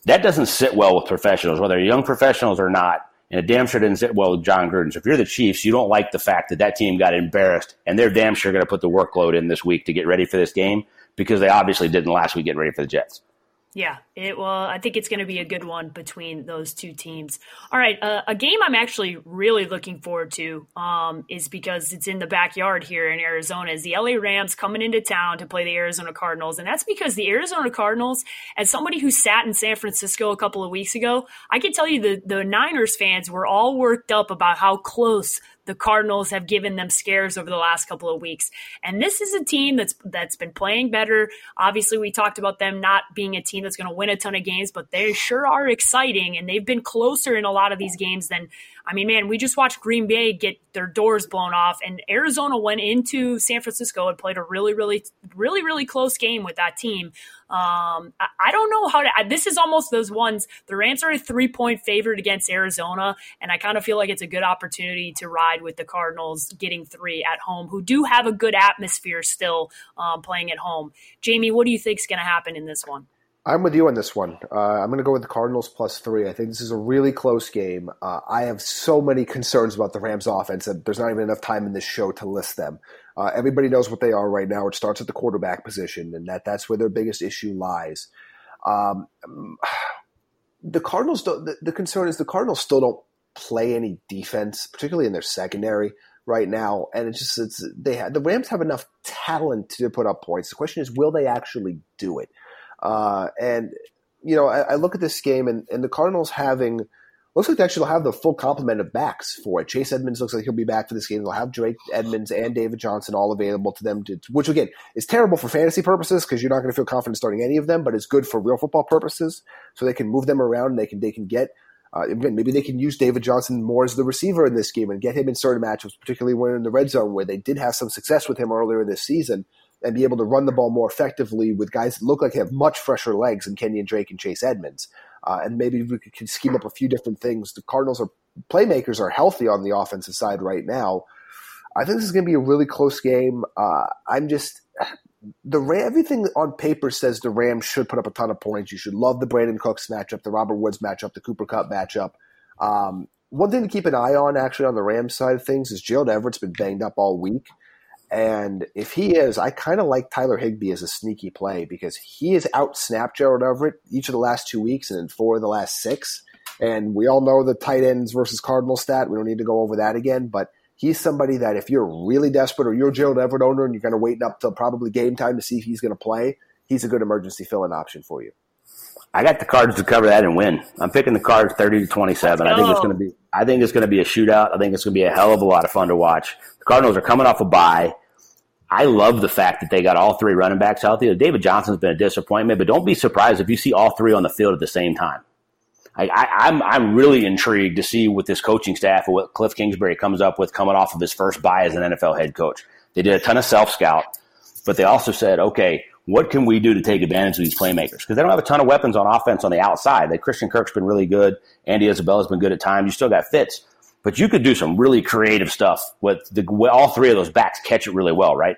That doesn't sit well with professionals, whether young professionals or not. And it damn sure didn't sit well with Jon Gruden. So if you're the Chiefs, you don't like the fact that that team got embarrassed, and they're damn sure going to put the workload in this week to get ready for this game because they obviously didn't last week get ready for the Jets. Yeah, it well, I think it's going to be a good one between those two teams. All right, uh, a game I'm actually really looking forward to um, is because it's in the backyard here in Arizona. Is the LA Rams coming into town to play the Arizona Cardinals, and that's because the Arizona Cardinals, as somebody who sat in San Francisco a couple of weeks ago, I can tell you the the Niners fans were all worked up about how close the Cardinals have given them scares over the last couple of weeks. And this is a team that's that's been playing better. Obviously, we talked about them not being a team that's going to win a ton of games, but they sure are exciting and they've been closer in a lot of these games than I mean, man, we just watched Green Bay get their doors blown off, and Arizona went into San Francisco and played a really, really, really, really close game with that team. Um, I, I, don't know how to. I, this is almost those ones. The Rams are a three point favorite against Arizona, and I kind of feel like it's a good opportunity to ride with the Cardinals getting three at home, who do have a good atmosphere still um, playing at home. Jamie, what do you think is going to happen in this one? I'm with you on this one. Uh, I'm going to go with the Cardinals plus three. I think this is a really close game. Uh, I have so many concerns about the Rams' offense that there's not even enough time in this show to list them. Uh, everybody knows what they are right now. It starts at the quarterback position, and that that's where their biggest issue lies. Um, the Cardinals, the, the concern is the Cardinals still don't play any defense, particularly in their secondary right now. And it's just it's they have, the Rams have enough talent to put up points. The question is, will they actually do it? Uh, and you know, I, I, look at this game and, and the Cardinals having looks like they actually have the full complement of backs for it. Chase Edmonds looks like he'll be back for this game. They'll have Drake Edmonds and David Johnson all available to them, to, which again is terrible for fantasy purposes because you're not going to feel confident starting any of them, but it's good for real football purposes. So they can move them around and they can they can get. Uh, maybe they can use David Johnson more as the receiver in this game and get him in certain matchups, particularly when in the red zone where they did have some success with him earlier this season and be able to run the ball more effectively with guys that look like they have much fresher legs than Kenyan Drake and Chase Edmonds. Uh, and maybe we could scheme up a few different things. The Cardinals are playmakers are healthy on the offensive side right now. I think this is going to be a really close game. Uh, I'm just the Ram, everything on paper says the Rams should put up a ton of points. You should love the Brandin Cooks matchup, the Robert Woods matchup, the Cooper Kupp matchup. Um, one thing to keep an eye on, actually, on the Rams side of things is Gerald Everett's been banged up all week. And if he is, I kind of like Tyler Higbee as a sneaky play because he has out snapped Gerald Everett each of the last two weeks and in four of the last six. And we all know the tight ends versus Cardinal stat. We don't need to go over that again. But he's somebody that if you're really desperate or you're a Gerald Everett owner and you're going to wait up till probably game time to see if he's going to play, he's a good emergency fill-in option for you. I got the cards to cover that and win. I'm picking the cards 30 to 27. I think it's going to be I think it's going to be a shootout. I think it's going to be a hell of a lot of fun to watch. The Cardinals are coming off a bye. I love the fact that they got all three running backs healthy. David Johnson's been a disappointment, but don't be surprised if you see all three on the field at the same time. I, am I'm, I'm really intrigued to see what this coaching staff or what Cliff Kingsbury comes up with coming off of his first bye as an NFL head coach. They did a ton of self scout, but they also said, okay, what can we do to take advantage of these playmakers? Because they don't have a ton of weapons on offense on the outside. Like Christian Kirk's been really good. Andy Isabella's been good at times. You still got Fitz. But you could do some really creative stuff with the, all three of those backs catch it really well, right?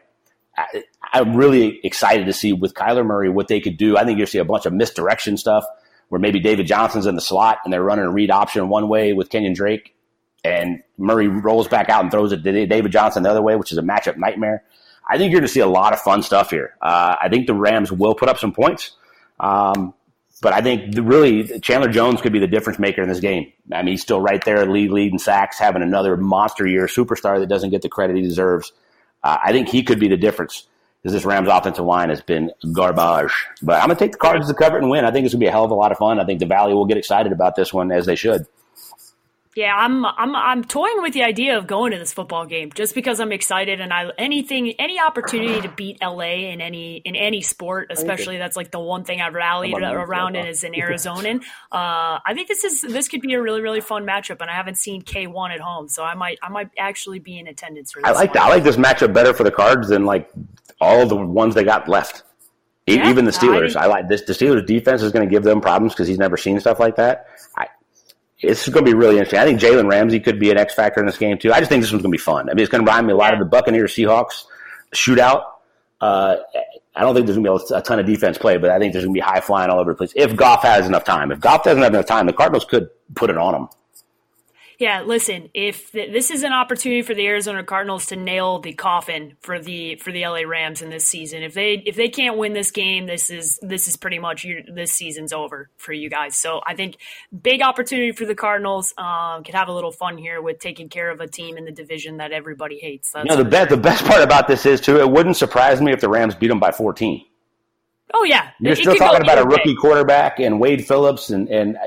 I, am really excited to see with Kyler Murray what they could do. I think you'll see a bunch of misdirection stuff where maybe David Johnson's in the slot and they're running a read option one way with Kenyan Drake, and Murray rolls back out and throws it to David Johnson the other way, which is a matchup nightmare. I think you're going to see a lot of fun stuff here. Uh, I think the Rams will put up some points. Um, but I think really Chandler Jones could be the difference maker in this game. I mean, he's still right there, lead, sacks, having another monster year, superstar that doesn't get the credit he deserves. Uh, I think he could be the difference because this Rams offensive line has been garbage. But I'm going to take the Cards to cover it and win. I think it's going to be a hell of a lot of fun. I think the Valley will get excited about this one as they should. Yeah, I'm I'm I'm toying with the idea of going to this football game just because I'm excited and I anything any opportunity to beat LA in any in any sport, especially that's like the one thing I've rallied around in is an Arizonan. Uh, I think this is this could be a really really fun matchup, and I haven't seen K1 at home, so I might I might actually be in attendance for this. I like that. I like this matchup better for the Cards than like all the ones they got left. Yeah, Even the Steelers, I- I, like this. The Steelers defense is going to give them problems because he's never seen stuff like that. I, it's going to be really interesting. I think Jalen Ramsey could be an X factor in this game too. I just think this one's going to be fun. I mean, it's going to remind me a lot of the Buccaneers Seahawks shootout. Uh, I don't think there's going to be a ton of defense play, but I think there's going to be high flying all over the place. If Goff has enough time, if Goff doesn't have enough time, the Cardinals could put it on him. Yeah, listen, if th- this is an opportunity for the Arizona Cardinals to nail the coffin for the for the LA Rams in this season, if they if they can't win this game, this is this is pretty much your, this season's over for you guys. So I think big opportunity for the Cardinals. Um, could have a little fun here with taking care of a team in the division that everybody hates. That's know, the best the best part about this is too. It wouldn't surprise me if the Rams beat them by 14. oh yeah, You're It- still talking about a either way. rookie quarterback and Wade Phillips and, and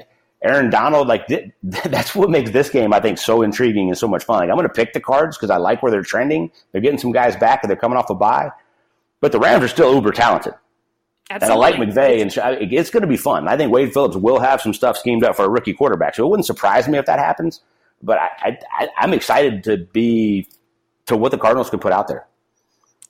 Aaron Donald. Like th- that's what makes this game, I think, so intriguing and so much fun. Like I'm going to pick the Cards because I like where they're trending. They're getting some guys back and they're coming off a bye. But the Rams are still uber talented, and I like Absolutely. McVay, and it's going to be fun. I think Wade Phillips will have some stuff schemed up for a rookie quarterback, so it wouldn't surprise me if that happens. But I, I, I'm excited to be to what the Cardinals can put out there.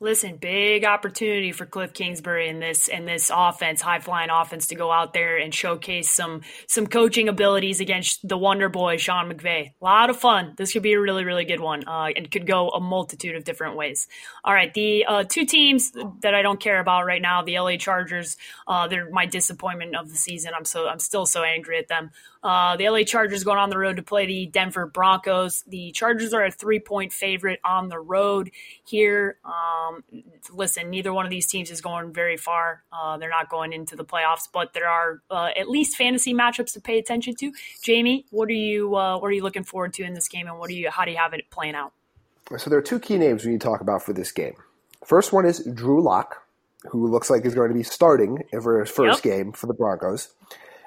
Listen, big opportunity for Cliff Kingsbury in this and this offense, high flying offense, to go out there and showcase some some coaching abilities against the Wonder Boy Sean McVay. A lot of fun. This could be a really really good one, uh, and could go a multitude of different ways. All right, the uh, two teams that I don't care about right now, the LA Chargers. Uh, they're my disappointment of the season. I'm so I'm still so angry at them. Uh, the LA Chargers going on the road to play the Denver Broncos. The Chargers are a three point favorite on the road here. Um, listen, neither one of these teams is going very far. Uh, they're not going into the playoffs, but there are uh, at least fantasy matchups to pay attention to. Jamie, what are you uh, what are you looking forward to in this game, and what do you how do you have it playing out? So there are two key names we need to talk about for this game. First one is Drew Lock, who looks like is going to be starting for his first Yep. game for the Broncos.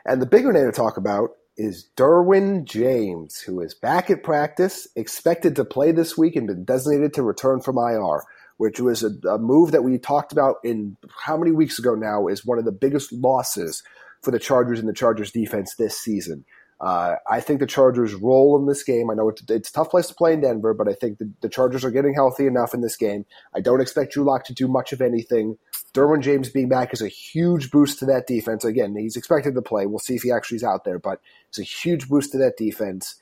And the bigger name to talk about is Derwin James, who is back at practice, expected to play this week and been designated to return from IR, which was a, a move that we talked about in how many weeks ago now is one of the biggest losses for the Chargers and the Chargers defense this season. Uh, I think the Chargers roll in this game. I know it's, it's a tough place to play in Denver, but I think the, the Chargers are getting healthy enough in this game. I don't expect Drew to do much of anything. Derwin James being back is a huge boost to that defense. Again, he's expected to play. We'll see if he actually is out there, but it's a huge boost to that defense.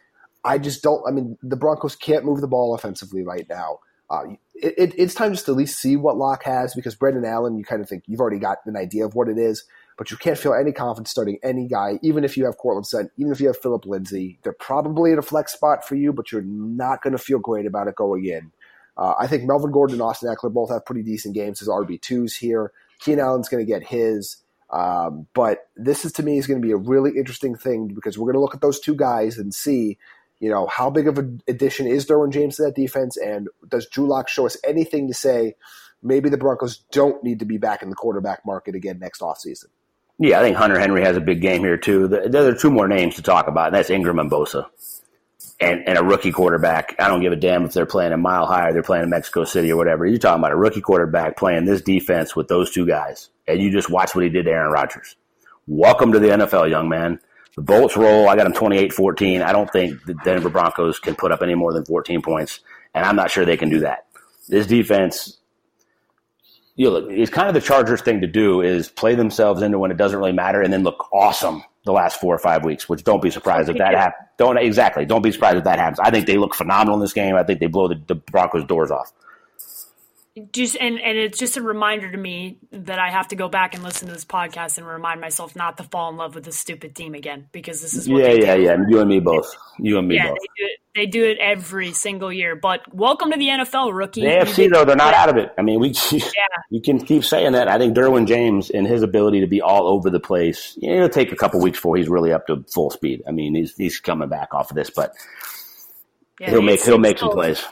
I just don't. I mean, the Broncos can't move the ball offensively right now. Uh, it, it, it's time just to at least see what Lock has because Brandon Allen, you kind of think you've already got an idea of what it is, but you can't feel any confidence starting any guy, even if you have Courtland Sutton, even if you have Phillip Lindsay. They're probably in a flex spot for you, but you're not going to feel great about it going in. Uh, I think Melvin Gordon and Austin Ekeler both have pretty decent games as RB2s here. Keenan Allen's going to get his. Um, but this is to me is going to be a really interesting thing because we're going to look at those two guys and see, you know, how big of an addition is Derwin James to that defense, and does Drew show us anything to say maybe the Broncos don't need to be back in the quarterback market again next offseason? Yeah, I think Hunter Henry has a big game here too. The- There are two more names to talk about, and that's Ingram and Bosa, and and a rookie quarterback. I don't give a damn if they're playing a mile high or they're playing in Mexico City or whatever. You're talking about a rookie quarterback playing this defense with those two guys, and you just watch what he did to Aaron Rodgers. Welcome to the NFL, young man. The Bolts roll. I got them 28-14. I don't think the Denver Broncos can put up any more than 14 points, and I'm not sure they can do that. This defense you know, look, it's kind of the Chargers thing to do is play themselves into when it doesn't really matter and then look awesome the last four or five weeks, which don't be surprised if that happens. Don't exactly. Don't be surprised if that happens. I think they look phenomenal in this game. I think they blow the, the Broncos doors off. Just and and it's just a reminder to me that I have to go back and listen to this podcast and remind myself not to fall in love with this stupid team again because this is what Yeah, yeah, yeah. You and me both. You and me Yeah, both. they do, it, they do it every single year. But welcome to the NFL, rookie. The AFC though, they're not out of it. I mean, we Yeah, you can keep saying that. I think Derwin James and his ability to be all over the place, you know, it'll take a couple weeks before he's really up to full speed. I mean, he's he's coming back off of this, but yeah, he'll make he'll make some plays.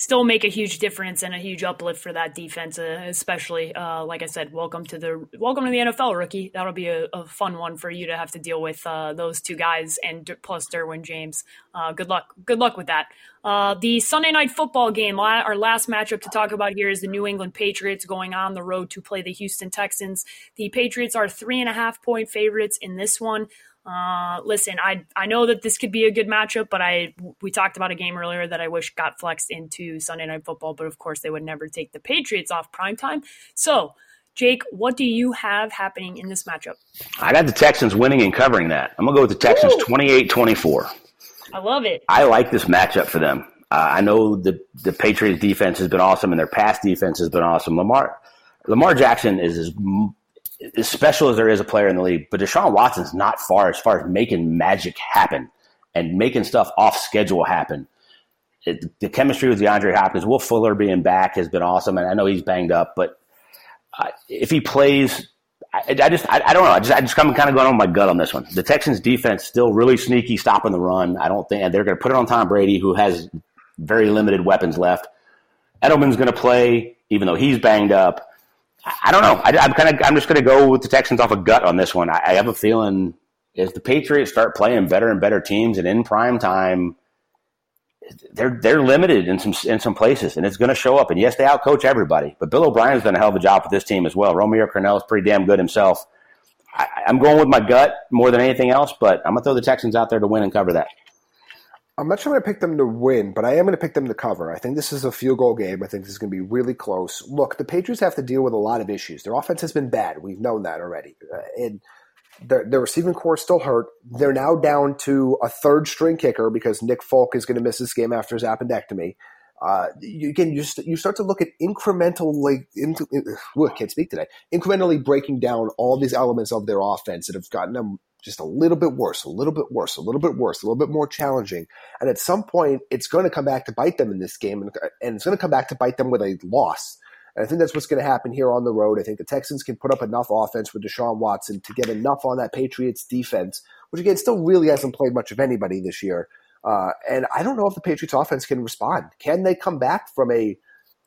Still make a huge difference and a huge uplift for that defense, uh, especially uh, like I said, welcome to the welcome to the NFL, rookie. That'll be a, a fun one for you to have to deal with uh, those two guys and plus Derwin James. Uh, good luck, good luck with that. Uh, the Sunday night football game, our last matchup to talk about here is the New England Patriots going on the road to play the Houston Texans. The Patriots are three and a half point favorites in this one. Uh, listen, I I know that this could be a good matchup, but I we talked about a game earlier that I wish got flexed into Sunday Night Football, but of course they would never take the Patriots off prime time. So, Jake, what do you have happening in this matchup? I got the Texans winning and covering that. I'm gonna go with the Texans 28-24. I love it. I like this matchup for them. Uh, I know the the Patriots defense has been awesome, and their pass defense has been awesome. Lamar Lamar Jackson is as as special as there is a player in the league, but Deshaun Watson's not far as far as making magic happen and making stuff off schedule happen. It, the chemistry with DeAndre Hopkins, Will Fuller being back has been awesome, and I know he's banged up, but uh, if he plays, I, I just I, I, don't know. I just I just come kind of going on my gut on this one. The Texans defense still really sneaky, stopping the run. I don't think they're going to put it on Tom Brady, who has very limited weapons left. Edelman's going to play, even though he's banged up. I don't know. I, am kind of. I'm just going to go with the Texans off a gut on this one. I, I, have a feeling if the Patriots start playing better and better teams, and in prime time, they're they're limited in some in some places, and it's going to show up. And yes, they outcoach everybody, but Bill O'Brien's done a hell of a job with this team as well. Romeo Crennel is pretty damn good himself. I, I'm going with my gut more than anything else, but I'm going to throw the Texans out there to win and cover that. I'm not sure I'm going to pick them to win, but I am going to pick them to cover. I think this is a field goal game. I think this is going to be really close. Look, the Patriots have to deal with a lot of issues. Their offense has been bad. We've known that already. Uh, and their, their receiving core is still hurt. They're now down to a third string kicker because Nick Folk is going to miss this game after his appendectomy. Uh, again, you, st- you start to look at incremental, like, in, in, can't speak today, incrementally breaking down all these elements of their offense that have gotten them just a little bit worse, a little bit worse, a little bit worse, a little bit more challenging. And at some point, it's going to come back to bite them in this game, and, and it's going to come back to bite them with a loss. And I think that's what's going to happen here on the road. I think the Texans can put up enough offense with Deshaun Watson to get enough on that Patriots defense, which again still really hasn't played much of anybody this year. Uh, and I don't know if the Patriots offense can respond. Can they come back from a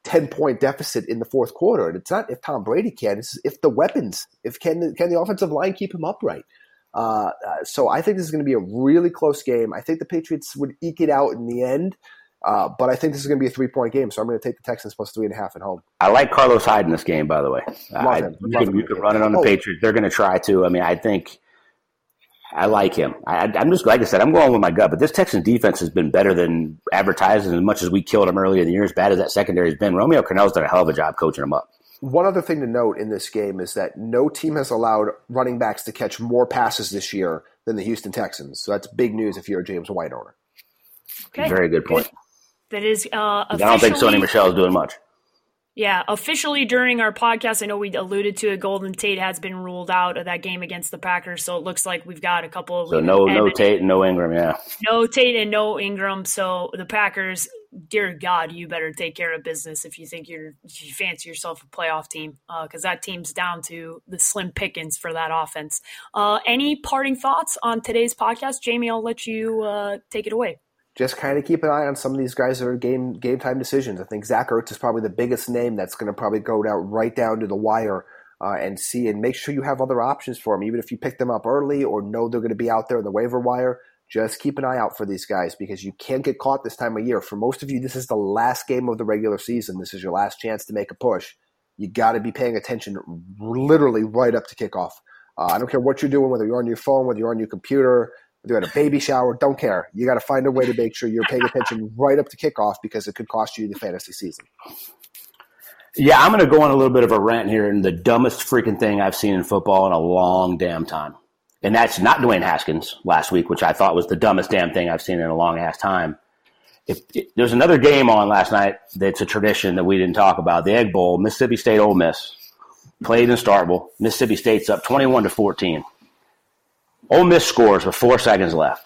10 point deficit in the fourth quarter? And it's not if Tom Brady can, it's if the weapons, if can, can the offensive line keep him upright? Uh, so I think this is going to be a really close game. I think the Patriots would eke it out in the end. Uh, but I think this is going to be a three point game, so I'm going to take the Texans plus three and a half at home. I like Carlos Hyde in this game, by the way. I, you, can, you, can, run it on the oh. Patriots. They're going to try to. I mean, I think I like him. I, am just like I said, I'm going with my gut. But this Texans defense has been better than advertised, and as much as we killed him earlier in the year, as bad as that secondary has been, Romeo Crennel's done a hell of a job coaching them up. One other thing to note in this game is that no team has allowed running backs to catch more passes this year than the Houston Texans. So that's big news if you're a James White owner. Okay. Very good point. That is. Uh, I don't think Sony Michel is doing much. Yeah, officially during our podcast, I know we alluded to it. Golden Tate has been ruled out of that game against the Packers, so it looks like we've got a couple of. So no, no Tate and no Ingram, yeah. No Tate and no Ingram. So the Packers dear God, you better take care of business if you think you're you fancy yourself a playoff team, because uh, that team's down to the slim pickings for that offense. Uh, any parting thoughts on today's podcast, Jamie? I'll let you uh, take it away. Just kind of keep an eye on some of these guys that are game game time decisions. I think Zach Ertz is probably the biggest name that's going to probably go down right down to the wire. Uh, and see and make sure you have other options for them, even if you pick them up early or know they're going to be out there in the waiver wire just keep an eye out for these guys because you can't get caught this time of year. For most of you, this is the last game of the regular season. This is your last chance to make a push. You got to be paying attention literally right up to kickoff. Uh, I don't care what you're doing, whether you're on your phone, whether you're on your computer, you're at a baby shower, don't care. You got to find a way to make sure you're paying attention right up to kickoff because it could cost you the fantasy season. Yeah, I'm going to go on a little bit of a rant here and the dumbest freaking thing I've seen in football in a long damn time and that's not Dwayne Haskins last week, which I thought was the dumbest damn thing I've seen in a long ass time. If, if, there's another game on last night that's a tradition that we didn't talk about, the Egg Bowl, Mississippi State Ole Miss played in Starkville. Mississippi State's up 21 to 14. Ole Miss scores with four seconds left.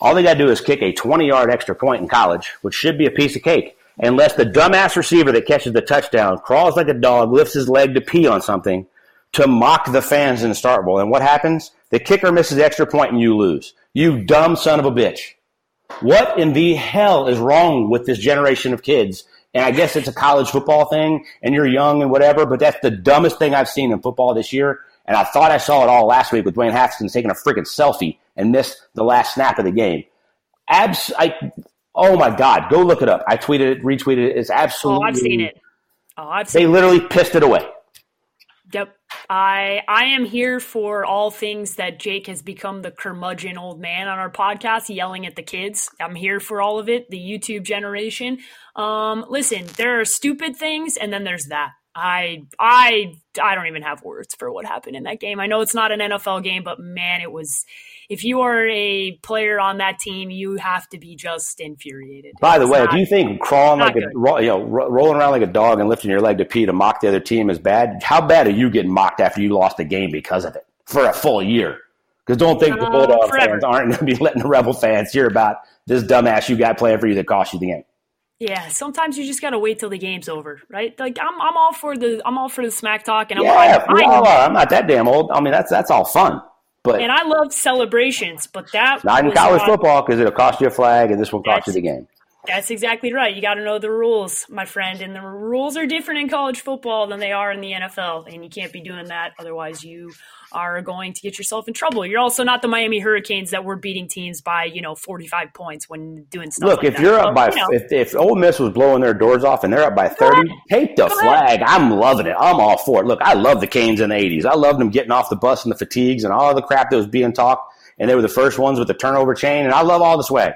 All they got to do is kick a 20 yard extra point in college, which should be a piece of cake, unless the dumbass receiver that catches the touchdown crawls like a dog, lifts his leg to pee on something to mock the fans in the Start Bowl. And what happens? The kicker misses the extra point and you lose. You dumb son of a bitch. What in the hell is wrong with this generation of kids And I guess it's a college football thing and you're young and whatever, but that's the dumbest thing I've seen in football this year. And I thought I saw it all last week with Dwayne Haskins taking a freaking selfie and missed the last snap of the game. Abs, I, oh my God, go look it up. I tweeted it, retweeted it. It's absolutely. Oh, I've seen it. Oh, I've seen They literally pissed it away. Yep. I I am here for all things that Jake has become the curmudgeon old man on our podcast, yelling at the kids. I'm here for all of it. The YouTube generation. Um, listen, there are stupid things, and then there's that. I I I don't even have words for what happened in that game. I know it's not an NFL game, but man, it was if you are a player on that team, you have to be just infuriated. By the way, not, if you think crawling like good. a you know rolling around like a dog and lifting your leg to pee to mock the other team is bad, how bad are you getting mocked after you lost a game because of it for a full year? Because don't think uh, the Bulldog fans aren't going to be letting the Rebel fans hear about this dumbass you got playing for you that cost you the game. Yeah, sometimes you just gotta wait till the game's over, right? Like I'm, I'm all for the, I'm all for the smack talk, and I'm, yeah, I'm, I'm, I'm not that damn old. I mean, that's that's all fun. But and I love celebrations, but that not in college not, football because it'll cost you a flag, and this will cost you the game. That's exactly right. You got to know the rules, my friend, and the rules are different in college football than they are in the NFL, and you can't be doing that. Otherwise, you are going to get yourself in trouble. You're also not the Miami Hurricanes that were beating teams by you know 45 points when doing stuff. Look, like if that. you're up by you know, if if Ole Miss was blowing their doors off and they're up by 30, take the flag. I'm loving it. I'm all for it. Look, I love the Canes in the 80s. I loved them getting off the bus and the fatigues and all the crap that was being talked, and they were the first ones with the turnover chain. And I love all the swag.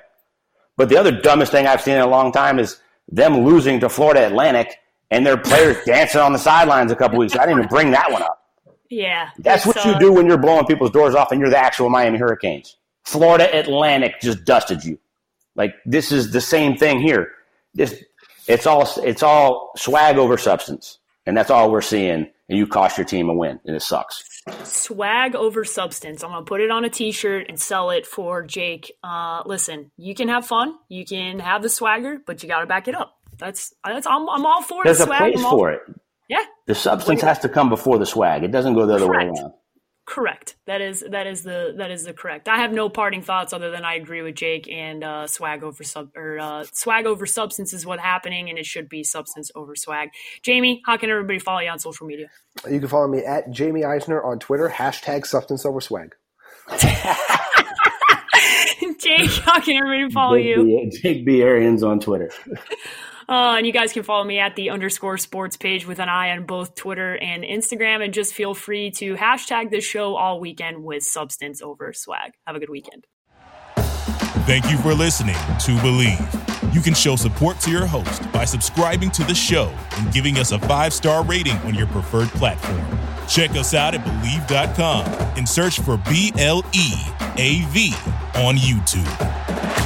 But the other dumbest thing I've seen in a long time is them losing to Florida Atlantic and their players dancing on the sidelines a couple weeks. I didn't even bring that one up. Yeah. That's what you do when you're blowing people's doors off and you're the actual Miami Hurricanes. Florida Atlantic just dusted you. Like this is the same thing here. This it's all it's all swag over substance. And that's all we're seeing. And you cost your team a win, and it sucks. Swag over substance. I'm gonna put it on a T-shirt and sell it for Jake. Uh, listen, you can have fun, you can have the swagger, but you got to back it up. That's that's I'm, I'm all for There's the swag. There's a place for it. Yeah. The substance has to come before the swag. It doesn't go the other Correct. way around. Correct. That is that is the that is the correct. I have no parting thoughts other than I agree with Jake and uh, swag over sub or uh, swag over substance is what's happening, and it should be substance over swag. Jamie, how can everybody follow you on social media? You can follow me at Jamie Eisner on Twitter. Hashtag substance over swag. Jake, how can everybody follow Jake you? B, Jake B. Arians on Twitter. Uh, and you guys can follow me at the underscore sports page with an eye on both Twitter and Instagram. And just feel free to hashtag the show all weekend with substance over swag. Have a good weekend. Thank you for listening to Bleav. You can show support to your host by subscribing to the show and giving us a five star rating on your preferred platform. Check us out at Bleav.com and search for B L E A V on YouTube.